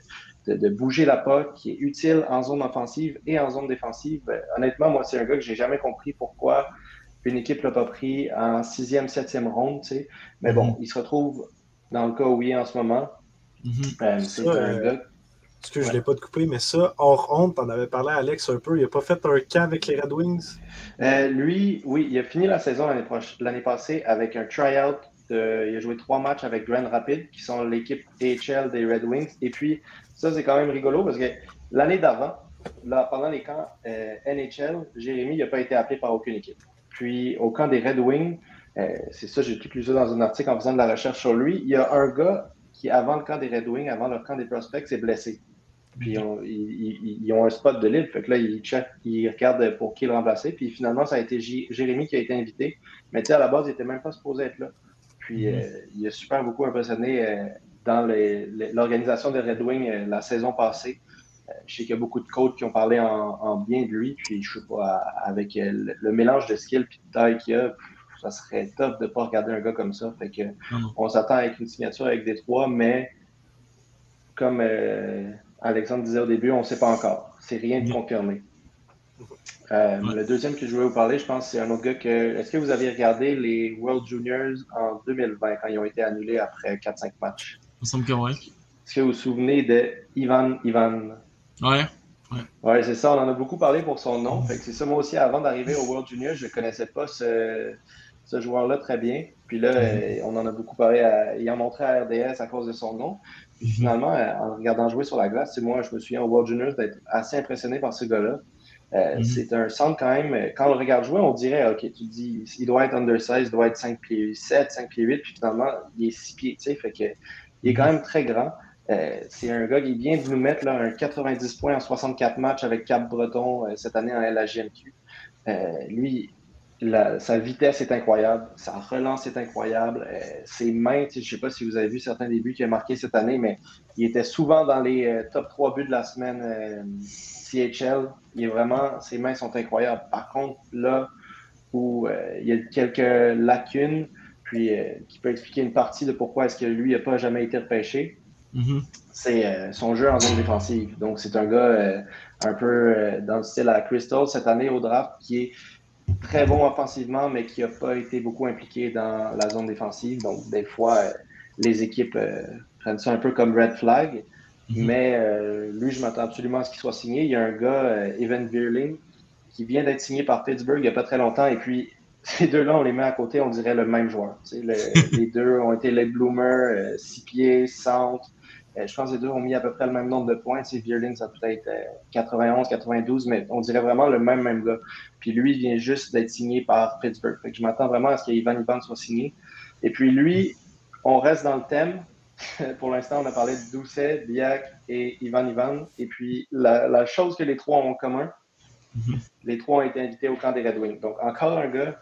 de, bouger la POC, qui est utile en zone offensive et en zone défensive. Euh, honnêtement, moi, c'est un gars que j'ai jamais compris pourquoi une équipe l'a pas pris en sixième, septième ronde, tu sais. Mais bon, mhm. il se retrouve dans le cas où il est en ce moment. Mhm. Euh, c'est un euh, gars. Parce que je ne l'ai pas de couper, mais ça, hors honte, on avait parlé à Alex un peu. Il n'a pas fait un camp avec les Red Wings? lui, oui, il a fini la saison l'année passée avec un tryout. De, il a joué trois matchs avec Grand Rapid, qui sont l'équipe AHL des Red Wings. Et puis, ça, c'est quand même rigolo parce que l'année d'avant, là, pendant les camps euh, NHL, Jérémy n'a pas été appelé par aucune équipe. Puis au camp des Red Wings, euh, c'est ça, j'ai tout lu ça dans un article en faisant de la recherche sur lui. Il y a un gars qui, avant le camp des Red Wings, avant le camp des prospects, s'est blessé. Puis ils, ont un spot de libre. Fait que là, ils, ils regardent pour qui le remplacer. Puis finalement, ça a été Jérémy qui a été invité. Mais tu sais, à la base, il n'était même pas supposé être là. Puis mm-hmm. euh, il a super beaucoup impressionné dans l'organisation des Red Wings euh, la saison passée. Euh, je sais qu'il y a beaucoup de coachs qui ont parlé en, bien de lui, puis je sais pas, avec euh, le, mélange de skill et de taille qu'il a, ça serait top de ne pas regarder un gars comme ça. Fait que, on s'attend avec une signature avec des trois, mais comme Alexandre disait au début, on ne sait pas encore. C'est rien de confirmé. Le deuxième que je voulais vous parler, je pense, c'est un autre gars que. Est-ce que vous avez regardé les World Juniors en 2020 quand ils ont été annulés après 4-5 matchs? me semble que oui. Est-ce que vous vous souvenez de Ivan Ivan? Ouais. Ouais, ouais c'est ça. On en a beaucoup parlé pour son nom. c'est ça, moi aussi, avant d'arriver au World Junior, je ne connaissais pas ce, ce joueur-là très bien. Puis là, euh, on en a beaucoup parlé. À, il en montré à RDS à cause de son nom. Puis finalement, euh, en regardant jouer sur la glace, moi, je me souviens au World Juniors d'être assez impressionné par ce gars-là. Euh, Mhm. C'est un centre quand même. euh, Quand on le regarde jouer, on dirait, OK, tu te dis, il doit être undersized, il doit être 5 pieds 7, 5 pieds 8, puis finalement, il est 6 pieds, tu sais, fait que il est quand même très grand. Euh, c'est un gars qui vient de nous mettre là, un 90 points en 64 matchs avec Cap Breton euh, cette année en LHJMQ. Euh, lui, la- sa vitesse est incroyable, sa relance est incroyable, euh, ses mains, je ne sais pas si vous avez vu certains des buts qu'il a marqués cette année, mais il était souvent dans les euh, top 3 buts de la semaine euh, CHL. Il est vraiment, ses mains sont incroyables. Par contre, là où il y a quelques lacunes, puis qui peut expliquer une partie de pourquoi est-ce que lui n'a pas jamais été repêché, Mhm. c'est son jeu en zone défensive. Donc, c'est un gars un peu dans le style à Crystal cette année au draft qui est très bon offensivement, mais qui n'a pas été beaucoup impliqué dans la zone défensive. Donc, des fois, euh, les équipes euh, prennent ça un peu comme red flag. Mhm. Mais euh, lui, je m'attends absolument à ce qu'il soit signé. Il y a un gars, euh, Evan Veerling, qui vient d'être signé par Pittsburgh il n'y a pas très longtemps. Et puis, <laughs> ces deux-là, on les met à côté, on dirait le même joueur. Tu sais, le- <laughs> les deux ont été late bloomers, 6 pieds, centre. Euh, je pense que les deux ont mis à peu près le même nombre de points. Tu sais, ça peut être euh, 91, 92, mais on dirait vraiment le même, même gars. Puis lui, il vient juste d'être signé par Pittsburgh. Fait que je m'attends vraiment à ce qu'Ivan Ivan soit signé. Et puis lui, on reste dans le thème. <laughs> Pour l'instant, on a parlé de Doucet, Biak et Ivan Ivan. Et puis la, la chose que les trois ont en commun, Mhm. les trois ont été invités au camp des Red Wings. Donc encore un gars,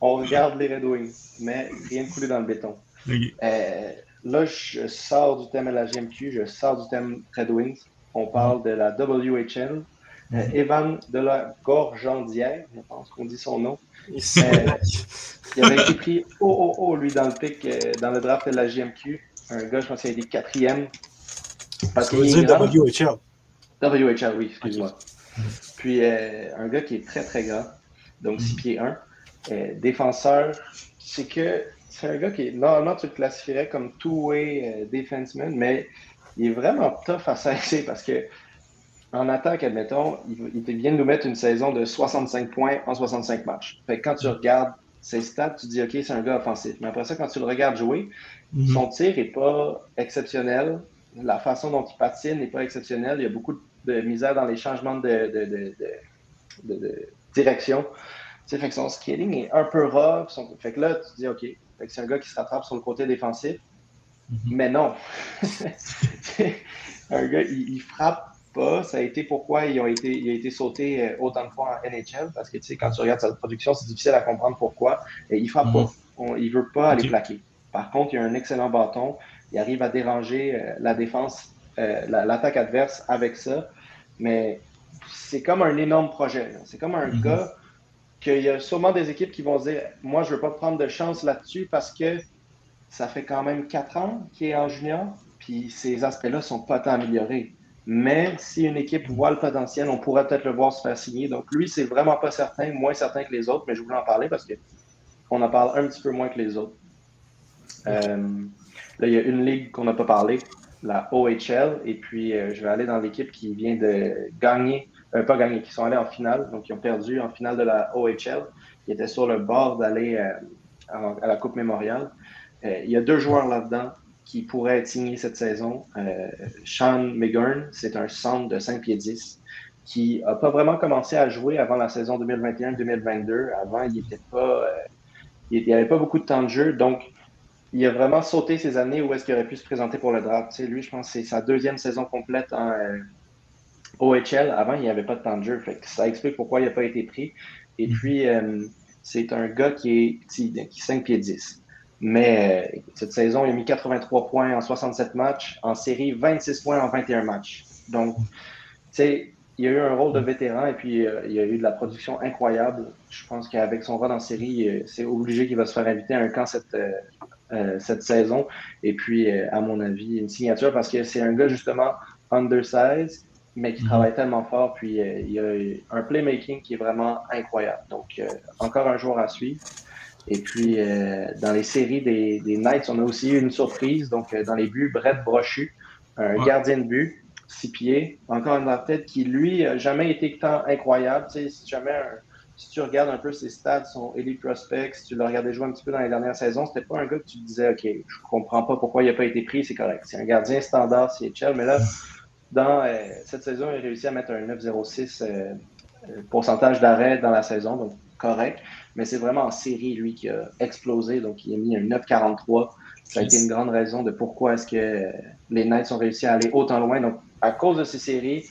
on regarde les Red Wings, mais rien de coulé dans le béton. Euh, là, je sors du thème à la GMQ, je sors du thème Red Wings. On parle de la WHL. Euh, Evan de la Gorgendière, je pense qu'on dit son nom. Euh, il avait été pris haut, haut, haut, lui, dans le pic, euh, dans le draft de la GMQ. Un gars, je pense qu'il a été quatrième. Parce qu'il est grand. WHL. WHL, oui, excuse-moi. Puis un gars qui est très très grand, donc 6 pieds 1. Euh, défenseur, c'est que c'est un gars qui est. Normalement, tu le classifierais comme two-way euh, defenseman, mais il est vraiment tough à saisir parce que en attaque, admettons, il, il vient de nous mettre une saison de 65 points en 65 matchs. Fait que quand tu regardes ses stats, tu dis OK, c'est un gars offensif. Mais après ça, quand tu le regardes jouer, Mhm. son tir n'est pas exceptionnel. La façon dont il patine n'est pas exceptionnelle. Il y a beaucoup de misère dans les changements de, de, de, de- de- de direction. Sais, fait que son skating est un peu rough. Son- Fait que là, tu te dis, OK, fait que c'est un gars qui se rattrape sur le côté défensif. Mhm. Mais non. <laughs> un gars, il, il frappe pas. Ça a été pourquoi été, il a été sauté euh, autant de fois en NHL. Parce que, tu sais, quand tu regardes sa production, c'est difficile à comprendre pourquoi. Et il frappe pas. On- il veut pas aller plaquer. Par contre, il a un excellent bâton. Il arrive à déranger euh, la défense, euh, la- l'attaque adverse avec ça. Mais c'est comme un énorme projet. C'est comme un Mhm. gars qu'il y a sûrement des équipes qui vont se dire Moi, je ne veux pas prendre de chance là-dessus parce que ça fait quand même quatre ans qu'il est en junior, puis ces aspects-là ne sont pas tant améliorés. Mais si une équipe voit le potentiel, on pourrait peut-être le voir se faire signer. Donc lui, c'est vraiment pas certain, moins certain que les autres, mais je voulais en parler parce qu'on en parle un petit peu moins que les autres. Euh, là, il y a une ligue qu'on n'a pas parlé, la OHL, et puis euh, je vais aller dans l'équipe qui vient de gagner, euh, pas gagner, qui sont allés en finale, donc ils ont perdu en finale de la OHL, qui étaient sur le bord d'aller euh, à la Coupe Mémoriale. Euh, il y a deux joueurs là-dedans qui pourraient être signés cette saison. Sean McGurn, c'est un centre de 5 pieds 10 qui n'a pas vraiment commencé à jouer avant la saison 2021-2022. Avant, il n'y avait pas beaucoup de temps de jeu, donc il a vraiment sauté ces années où est-ce qu'il aurait pu se présenter pour le draft. Lui, je pense que c'est sa deuxième saison complète en OHL. Avant, il n'y avait pas de temps de jeu. Fait que ça explique pourquoi il n'a pas été pris. Et puis, euh, c'est un gars qui est petit, qui est 5 pieds 10. Mais euh, cette saison, il a mis 83 points en 67 matchs. En série, 26 points en 21 matchs. Donc, tu sais, il a eu un rôle de vétéran et puis euh, il a eu de la production incroyable. Je pense qu'avec son rôle en série, euh, c'est obligé qu'il va se faire inviter à un camp cette, cette saison. Et puis, à mon avis, une signature parce que c'est un gars justement undersized, mais qui Mhm. travaille tellement fort. Puis, euh, il a un playmaking qui est vraiment incroyable. Donc, euh, encore un joueur à suivre. Et puis, euh, dans les séries des, des Knights, on a aussi eu une surprise. Donc, dans les buts, Brett Brochu, un Ouais. gardien de but, six pieds, encore un tête qui, lui, n'a jamais été tant incroyable. Tu sais, si jamais un- si tu regardes un peu ses stats, son elite prospect, si tu l'as regardé jouer un petit peu dans les dernières saisons, c'était pas un gars que tu te disais, OK, je comprends pas pourquoi il n'a pas été pris, c'est correct. C'est un gardien standard CHL, mais là, dans euh, cette saison, il a réussi à mettre un 9,06 euh, pourcentage d'arrêt dans la saison, donc correct. Mais c'est vraiment en série, lui, qui a explosé, donc il a mis un 9,43. Ça a été une grande raison de pourquoi est-ce que les Knights ont réussi à aller autant loin. Donc, à cause de ces séries,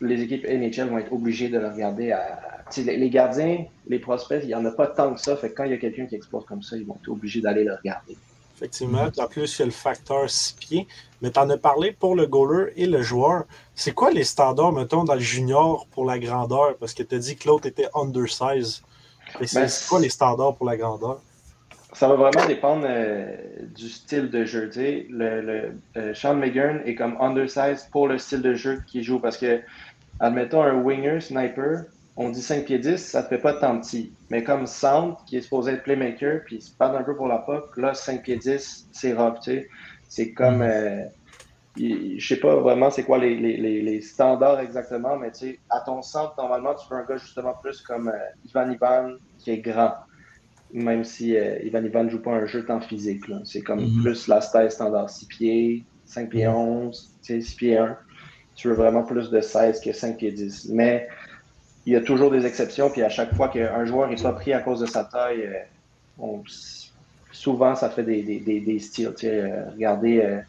les équipes NHL vont être obligées de le regarder à. Les gardiens, les prospects, il n'y en a pas tant que ça. Fait que quand il y a quelqu'un qui explose comme ça, ils vont être obligés d'aller le regarder. Effectivement, en plus, il y a le facteur 6 pieds. Mais tu en as parlé pour le goaler et le joueur. C'est quoi les standards, mettons, dans le junior pour la grandeur? Parce que tu as dit que l'autre était undersize. C'est ben, quoi les standards pour la grandeur? Ça va vraiment dépendre euh, du style de jeu. Le, le euh, Sean McGurn est comme undersized pour le style de jeu qu'il joue parce que, admettons, un winger sniper, on dit 5 pieds 10, ça ne fait pas tant petit. Mais comme Sound, qui est supposé être playmaker, puis il se parle un peu pour la puck, là, 5 pieds 10, c'est rough. C'est comme. Mm. Euh, je sais pas vraiment c'est quoi les, les, les, standards exactement, mais à ton centre, normalement, tu veux un gars justement plus comme Ivan Ivan, qui est grand même si euh, Ivan Ivan ne joue pas un jeu tant physique. C'est comme mhm. plus la style standard 6 pieds, 5 pieds 11, 6 pieds 1. Tu veux vraiment plus de 16 que 5 pieds 10. Mais il y a toujours des exceptions, puis à chaque fois qu'un joueur n'est pas pris à cause de sa taille, euh, souvent ça fait des, des, des, styles. Euh, regardez,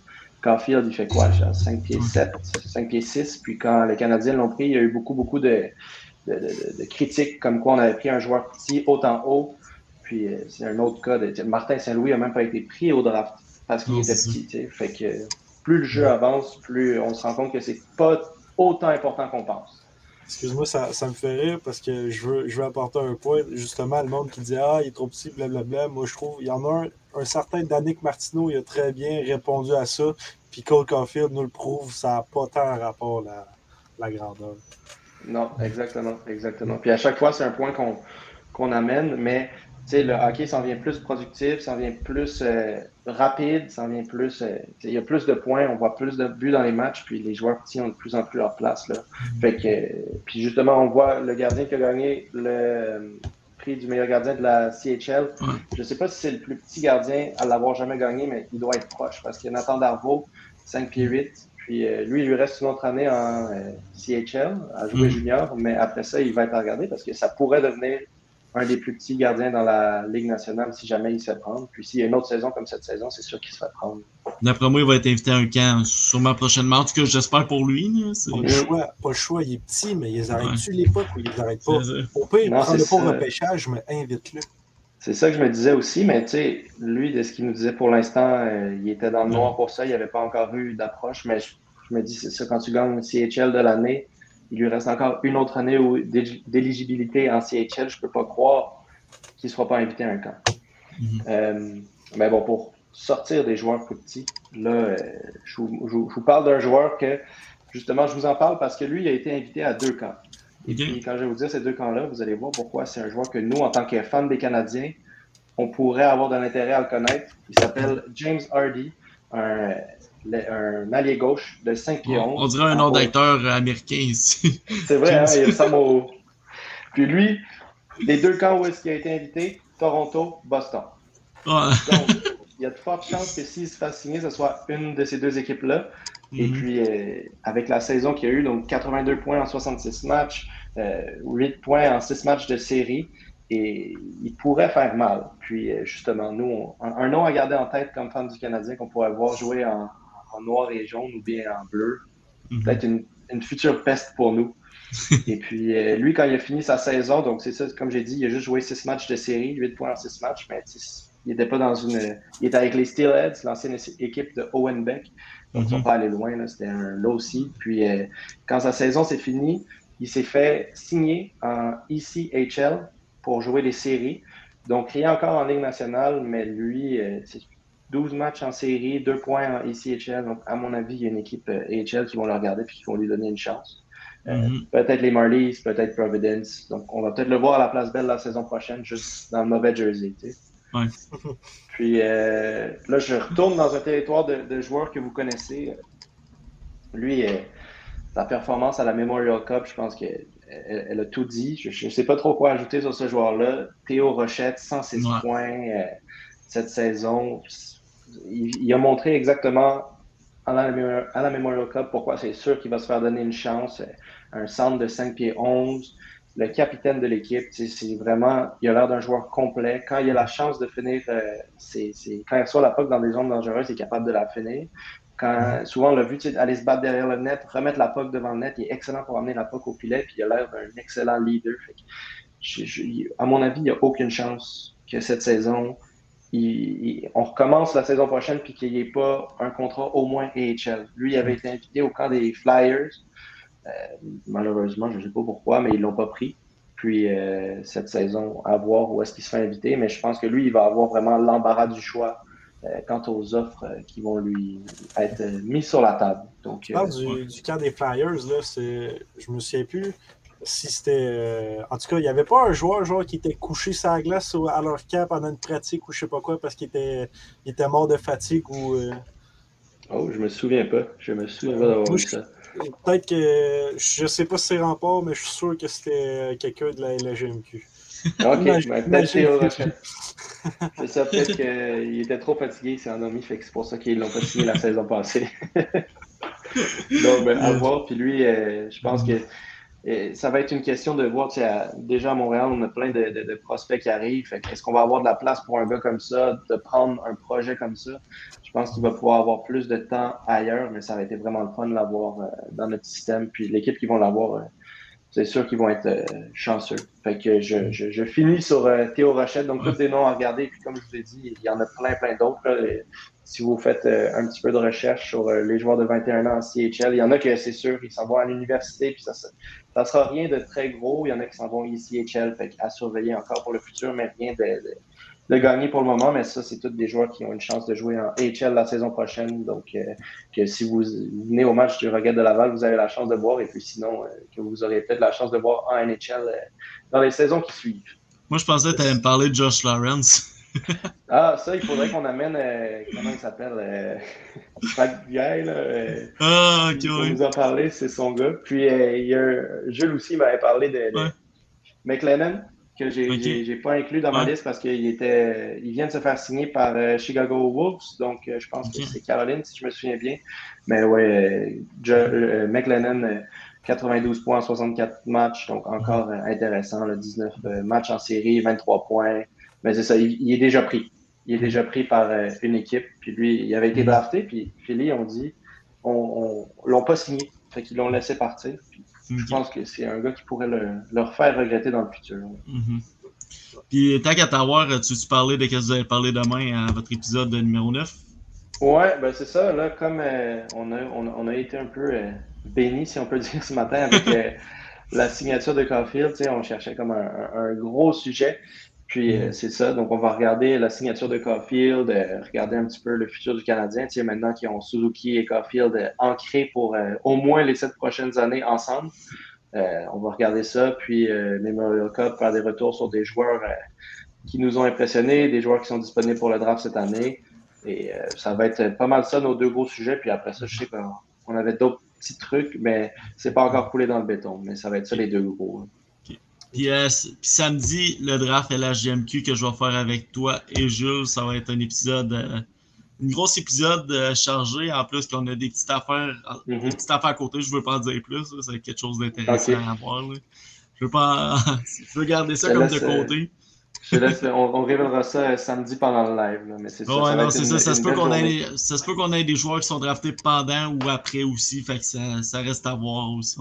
Caulfield, il fait quoi 5 pieds 7, 5 pieds 6. Puis quand les Canadiens l'ont pris, il y a eu beaucoup, beaucoup de, de, de, critiques comme quoi on avait pris un joueur petit, haut en haut puis euh, c'est un autre cas. De, Martin Saint-Louis n'a même pas été pris au draft parce qu'il était petit. Fait que plus le jeu avance, plus on se rend compte que c'est pas autant important qu'on pense. Excuse-moi, ça, me fait rire parce que je veux, apporter un point. Justement, le monde qui dit Ah, il est trop petit, blablabla. Moi, je trouve il y en a un, un certain Danick Martineau, il a très bien répondu à ça. Puis Cole Caulfield nous le prouve, ça n'a pas tant rapport la, grandeur. Non, exactement, exactement. Puis à chaque fois, c'est un point qu'on amène, mais le hockey s'en vient plus productif, s'en vient plus euh, rapide, s'en vient plus. Euh, il y a plus de points, on voit plus de buts dans les matchs, puis les joueurs petits ont de plus en plus leur place. Là. Fait que, puis justement, on voit le gardien qui a gagné le prix du meilleur gardien de la CHL. Je ne sais pas si c'est le plus petit gardien à l'avoir jamais gagné, mais il doit être proche parce qu'il y a Nathan Darvaux, 5 pieds 8. Puis euh, lui, il lui reste une autre année en CHL à jouer mm. junior, mais après ça, il va être regardé parce que ça pourrait devenir un des plus petits gardiens dans la Ligue nationale si jamais il se fait prendre. Puis s'il y a une autre saison comme cette saison, c'est sûr qu'il se fait prendre. D'après moi, il va être invité à un camp sûrement prochainement. En tout cas, j'espère pour lui. Pas le, choix, pas le choix, il est petit, mais ils arrêtent-tu les pas? Ou ils arrêtent pas? On peut prendre le pas repêchage, mais invite-le. C'est ça que je me disais aussi, mais tu sais, lui, de ce qu'il nous disait pour l'instant, euh, il était dans le noir pour ça, il n'y avait pas encore eu d'approche, mais je, je, me dis, c'est ça, quand tu gagnes CHL de l'année, il lui reste encore une autre année d'éligibilité en CHL. Je ne peux pas croire qu'il ne soit pas invité à un camp. Mhm. Euh, mais bon, pour sortir des joueurs plus petits, là, euh, je, vous, parle d'un joueur que, justement, je vous en parle parce que lui, il a été invité à deux camps. Et puis, quand je vais vous dire ces deux camps-là, vous allez voir pourquoi c'est un joueur que nous, en tant que fans des Canadiens, on pourrait avoir de l'intérêt à le connaître. Il s'appelle James Hardy, un un allié gauche de 5 pieds 11. On dirait un nom d'acteur américain ici. <laughs> C'est vrai, hein, il <laughs> ressemble au. Puis lui, les deux camps où est-ce qu'il a été invité, Toronto, Boston. Donc, il y a de fortes chances que s'il se fasse signer, ce soit une de ces deux équipes-là. Et mhm. puis, euh, avec la saison qu'il y a eu, donc 82 points en 66 matchs, 8 euh, points en 6 matchs de série, et il pourrait faire mal. Puis, euh, justement, nous, un, nom à garder en tête comme fan du Canadien qu'on pourrait voir jouer en, en noir et jaune ou bien en bleu. Mhm. Peut-être une, une, future peste pour nous. <laughs> et puis, euh, lui, quand il a fini sa saison, donc c'est ça, comme j'ai dit, il a juste joué six matchs de série, 8 points en six matchs, mais il n'était pas dans une. Il était avec les Steelheads, l'ancienne équipe de Owen Beck. Donc, ils ne sont pas allés loin, c'était un low seed. Puis, euh, quand sa saison s'est finie, il s'est fait signer en ECHL pour jouer les séries. Donc, rien encore en Ligue nationale, mais lui, euh, c'est 12 matchs en série, 2 points en ECHL. Donc, à mon avis, il y a une équipe euh, AHL qui vont le regarder et qui vont lui donner une chance. Euh, mhm. Peut-être les Marlies, peut-être Providence. Donc, on va peut-être le voir à la place belle la saison prochaine, juste dans le mauvais jersey. <laughs> Puis euh, là, je retourne dans un territoire de, joueurs que vous connaissez. Lui, la performance à la Memorial Cup, je pense qu'elle elle, a tout dit. Je ne sais pas trop quoi ajouter sur ce joueur-là. Théo Rochette, 106 points euh, cette saison. Il, a montré exactement à la, Memorial Cup pourquoi c'est sûr qu'il va se faire donner une chance. Un centre de 5 pieds 11 le capitaine de l'équipe. C'est vraiment, il a l'air d'un joueur complet. Quand il a la chance de finir, euh, c'est, quand il reçoit la puck dans des zones dangereuses, il est capable de la finir. Quand, souvent, on l'a vu aller se battre derrière le net, remettre la puck devant le net, il est excellent pour amener la puck au filet, puis il a l'air d'un excellent leader. à mon avis, il n'y a aucune chance que cette saison, on recommence la saison prochaine puis qu'il n'y ait pas un contrat au moins AHL. Lui, il avait été invité au camp des Flyers. Euh, malheureusement, je ne sais pas pourquoi, mais ils ne l'ont pas pris. Puis euh, cette saison, à voir où est-ce qu'il se fait inviter. Mais je pense que lui, il va avoir vraiment l'embarras du choix euh, quant aux offres qui vont lui être mises sur la table. Donc, du, camp des Flyers, là, je me souviens plus si c'était. en tout cas, il n'y avait pas un joueur genre, qui était couché sur la glace à leur camp pendant une pratique ou je sais pas quoi parce qu'il était, il était mort de fatigue ou. Oh, je me souviens pas. Je me souviens pas d'avoir vu ça. Peut-être que je sais pas si c'est rempart, mais je suis sûr que c'était quelqu'un de la LGMQ. Ok, ben, peut-être Rochette. C'est ça, peut-être qu'il était trop fatigué, il s'est endormi, fait que c'est pour ça qu'ils l'ont pas signé la saison passée. <laughs> Donc, ben, à voir. Puis lui, euh, je pense que ça va être une question de voir, déjà à Montréal, on a plein de, prospects qui arrivent. Est-ce qu'on va avoir de la place pour un gars comme ça, de prendre un projet comme ça? Je pense qu'il va pouvoir avoir plus de temps ailleurs, mais ça va été vraiment le fun de l'avoir euh, dans notre système. Puis l'équipe qui vont l'avoir, euh, c'est sûr qu'ils vont être euh, chanceux. Fait que je, finis sur Théo Rochette. Donc, tous des noms à regarder. Puis comme je vous ai dit, il y en a plein, plein d'autres si vous faites euh, un petit peu de recherche sur euh, les joueurs de 21 ans en CHL, il y en a que c'est sûr, ils s'en vont à l'université, puis ça ne sera rien de très gros. Il y en a qui s'en vont ici CHL, fait à surveiller encore pour le futur, mais rien de, de, gagner pour le moment. Mais ça, c'est tous des joueurs qui ont une chance de jouer en AHL la saison prochaine. Donc, euh, que si vous venez au match du Regret de Laval, vous avez la chance de voir, et puis sinon, que vous aurez peut-être la chance de voir en NHL dans les saisons qui suivent. Moi, je pensais que tu allais me parler de Josh Lawrence <laughs> ah, ça, il faudrait qu'on amène, euh, comment il s'appelle, euh, <laughs> Frank là. Euh, ah, ok, oui. nous en parler, c'est son gars. Puis, euh, il y a Jules aussi m'avait parlé de, McLennan, que j'ai n'ai pas inclus dans ma liste parce qu'il était, il vient de se faire signer par Chicago Wolves, donc je pense que c'est Caroline, si je me souviens bien. Mais ouais, McLennan, 92 points en 64 matchs, donc encore intéressant, le 19 matchs en série, 23 points. Mais c'est ça, il, est déjà pris. Il est déjà pris par euh, une équipe. Puis lui, il avait été drafté. Puis Philly, on dit, on, on l'ont pas signé. Fait qu'ils l'ont laissé partir. Je pense que c'est un gars qui pourrait le, leur faire regretter dans le futur. Mm-hmm. Puis tant qu'à t'avoir, tu, tu parlais de ce que vous avez parlé demain à votre épisode numéro 9? Ouais, ben c'est ça. Là, comme euh, on, a, on, a été un peu euh, béni, si on peut <laughs> dire, ce matin avec la signature de Caulfield, on cherchait comme un, un, gros sujet. Puis euh, c'est ça, donc on va regarder la signature de Caulfield, euh, regarder un petit peu le futur du Canadien. Tu sais, maintenant qu'ils ont Suzuki et Caulfield euh, ancrés pour au moins les sept prochaines années ensemble. on va regarder ça, puis Memorial Cup, faire des retours sur des joueurs qui nous ont impressionnés, des joueurs qui sont disponibles pour le draft cette année. Et ça va être pas mal ça, nos deux gros sujets. Puis après ça, je sais qu'on avait d'autres petits trucs, mais c'est pas encore coulé dans le béton. Mais ça va être ça les deux gros. Hein. Puis, euh, samedi, le draft LHGMQ que je vais faire avec toi et Jules, ça va être un épisode, euh, une grosse épisode euh, chargé. En plus, qu'on a des petites affaires, des mhm. petites affaires à côté. Je ne veux pas en dire plus. C'est quelque chose d'intéressant à voir. Je veux pas, <laughs> je veux garder ça comme de côté on, révélera ça euh, samedi pendant le live. mais c'est ça. c'est ça. Ça se, peut qu'on ait, ça se peut qu'on ait des joueurs qui sont draftés pendant ou après aussi. Fait que ça, ça reste à voir aussi.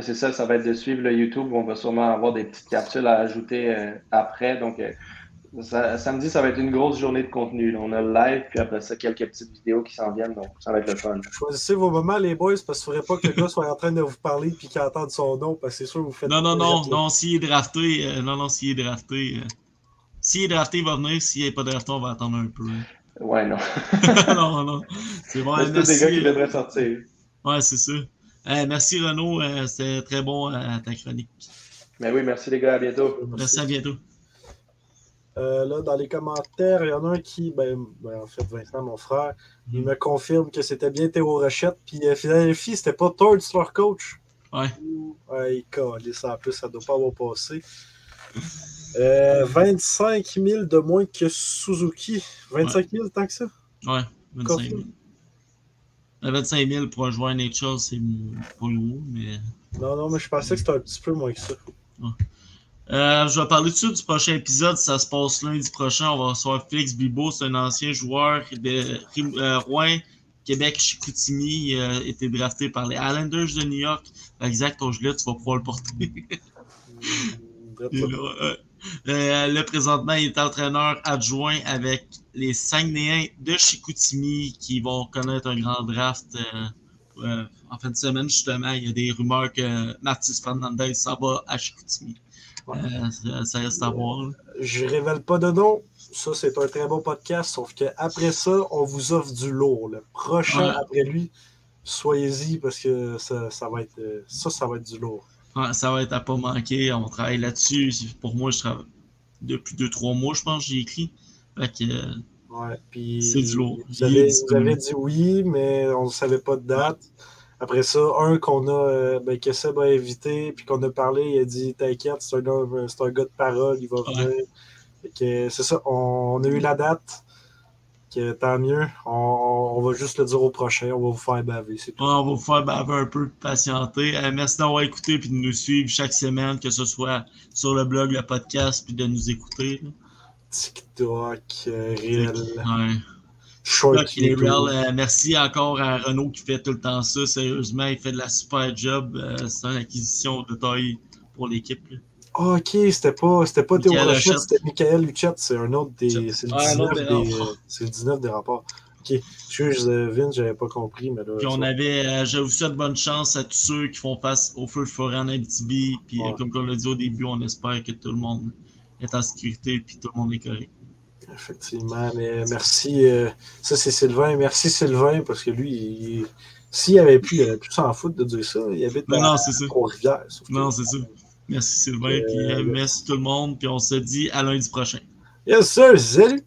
c'est ça, ça va être de suivre le YouTube. On va sûrement avoir des petites capsules à ajouter euh, après. Donc, euh, samedi, ça va être une grosse journée de contenu. On a le live, puis après ça, quelques petites vidéos qui s'en viennent. Donc, ça va être le fun. Choisissez vos moments, les boys, parce qu'il ne faudrait pas que le gars soit en train de vous parler puis qu'il entende son nom, parce que c'est sûr que vous faites. Non, non, non, non, s'il est drafté, non, non, s'il est drafté. S'il est drafté, il va venir. S'il n'est pas drafté, on va attendre un peu. Ouais, non. <laughs> non, non. C'est bon. C'est des gars qui devraient sortir. Ouais, c'est ça. merci Renaud, euh, c'était très bon euh, ta chronique. Ben oui, merci les gars, à bientôt. Merci, à bientôt. Euh, là, dans les commentaires, il y en a un qui, ben, ben, en fait, Vincent, mon frère, il me confirme que c'était bien Théo Rochette. Puis euh, Philadelphie, c'était pas Todd, leur coach. Ouais. Ouais, il calait ça en plus, ça doit pas avoir passé. Euh, 25 000 de moins que Suzuki. 25 000 tant que ça? Ouais, 25 000. Euh, 25 000 pour un joueur NHL, c'est pas lourd, mais. Non, non, mais je pensais que c'était un petit peu moins que ça. Euh, je vais parler tout de suite du prochain épisode. Ça se passe lundi prochain. On va recevoir Félix Bibo. C'est un ancien joueur de euh, Rouen, Québec, Chicoutimi. Il a été drafté par les Islanders de New York. Exact, ton gilet, tu vas pouvoir le porter. <laughs> Ça. là, euh, euh, là, présentement, il est entraîneur adjoint avec les Saguenayens de Chicoutimi qui vont connaître un grand draft euh, euh, en fin de semaine, justement. Il y a des rumeurs que Mathis Fernandez s'en va à Chicoutimi. Ouais. Ça, ça reste à voir. là. Je révèle pas de nom. Ça, c'est un très bon podcast. Sauf qu'après ça, on vous offre du lourd. Le prochain Ouais. après lui, soyez-y parce que ça, ça va être ça, ça va être du lourd. Ouais, ça va être à pas manquer. On travaille là-dessus. Pour moi, je travaille depuis 2-3 mois, je pense, j'ai écrit. Fait que, Ouais, puis C'est du lourd. Avez dit oui, mais on ne savait pas de date. Après ça, un qu'on a, euh, ben, que Seb a invité, puis qu'on a parlé, il a dit T'inquiète, c'est un, un gars de parole, il va venir. C'est ça, on, on a eu la date. Que, tant mieux, on, on va juste le dire au prochain, on va vous faire baver. C'est tout. Ouais, on va vous faire baver un peu, patienter. Euh, merci d'avoir écouté et de nous suivre chaque semaine, que ce soit sur le blog, le podcast, puis de nous écouter. là. TikTok, euh, réel, Ouais. short TikTok. Euh, merci encore à Renaud qui fait tout le temps ça. Sérieusement, il fait de la super job. Euh, c'est une acquisition de taille pour l'équipe. Ah, ok, c'était pas, c'était pas Théo Rochette, c'était Michael Huchette, c'est un autre des. C'est le, Ah, un 19 autre des des, rapports. c'est le 19 des rapports. Ok, excuse, euh, Vince, j'avais pas compris, mais là. Puis on ça- avait, euh, je vous souhaite bonne chance à tous ceux qui font face au feu de forêt en Abitibi. Puis euh, Ouais. comme on l'a dit au début, on espère que tout le monde est en sécurité puis tout le monde est correct. Effectivement, mais merci. euh, ça, c'est Sylvain. Merci, Sylvain, parce que lui, il- s'il avait pu, il aurait pu s'en foutre de dire ça. Il habite à non, ça. Sauf que- Non, c'est ça. Merci Sylvain, Euh, puis euh, merci tout le monde, puis on se dit à lundi prochain. Yes, sir, salut!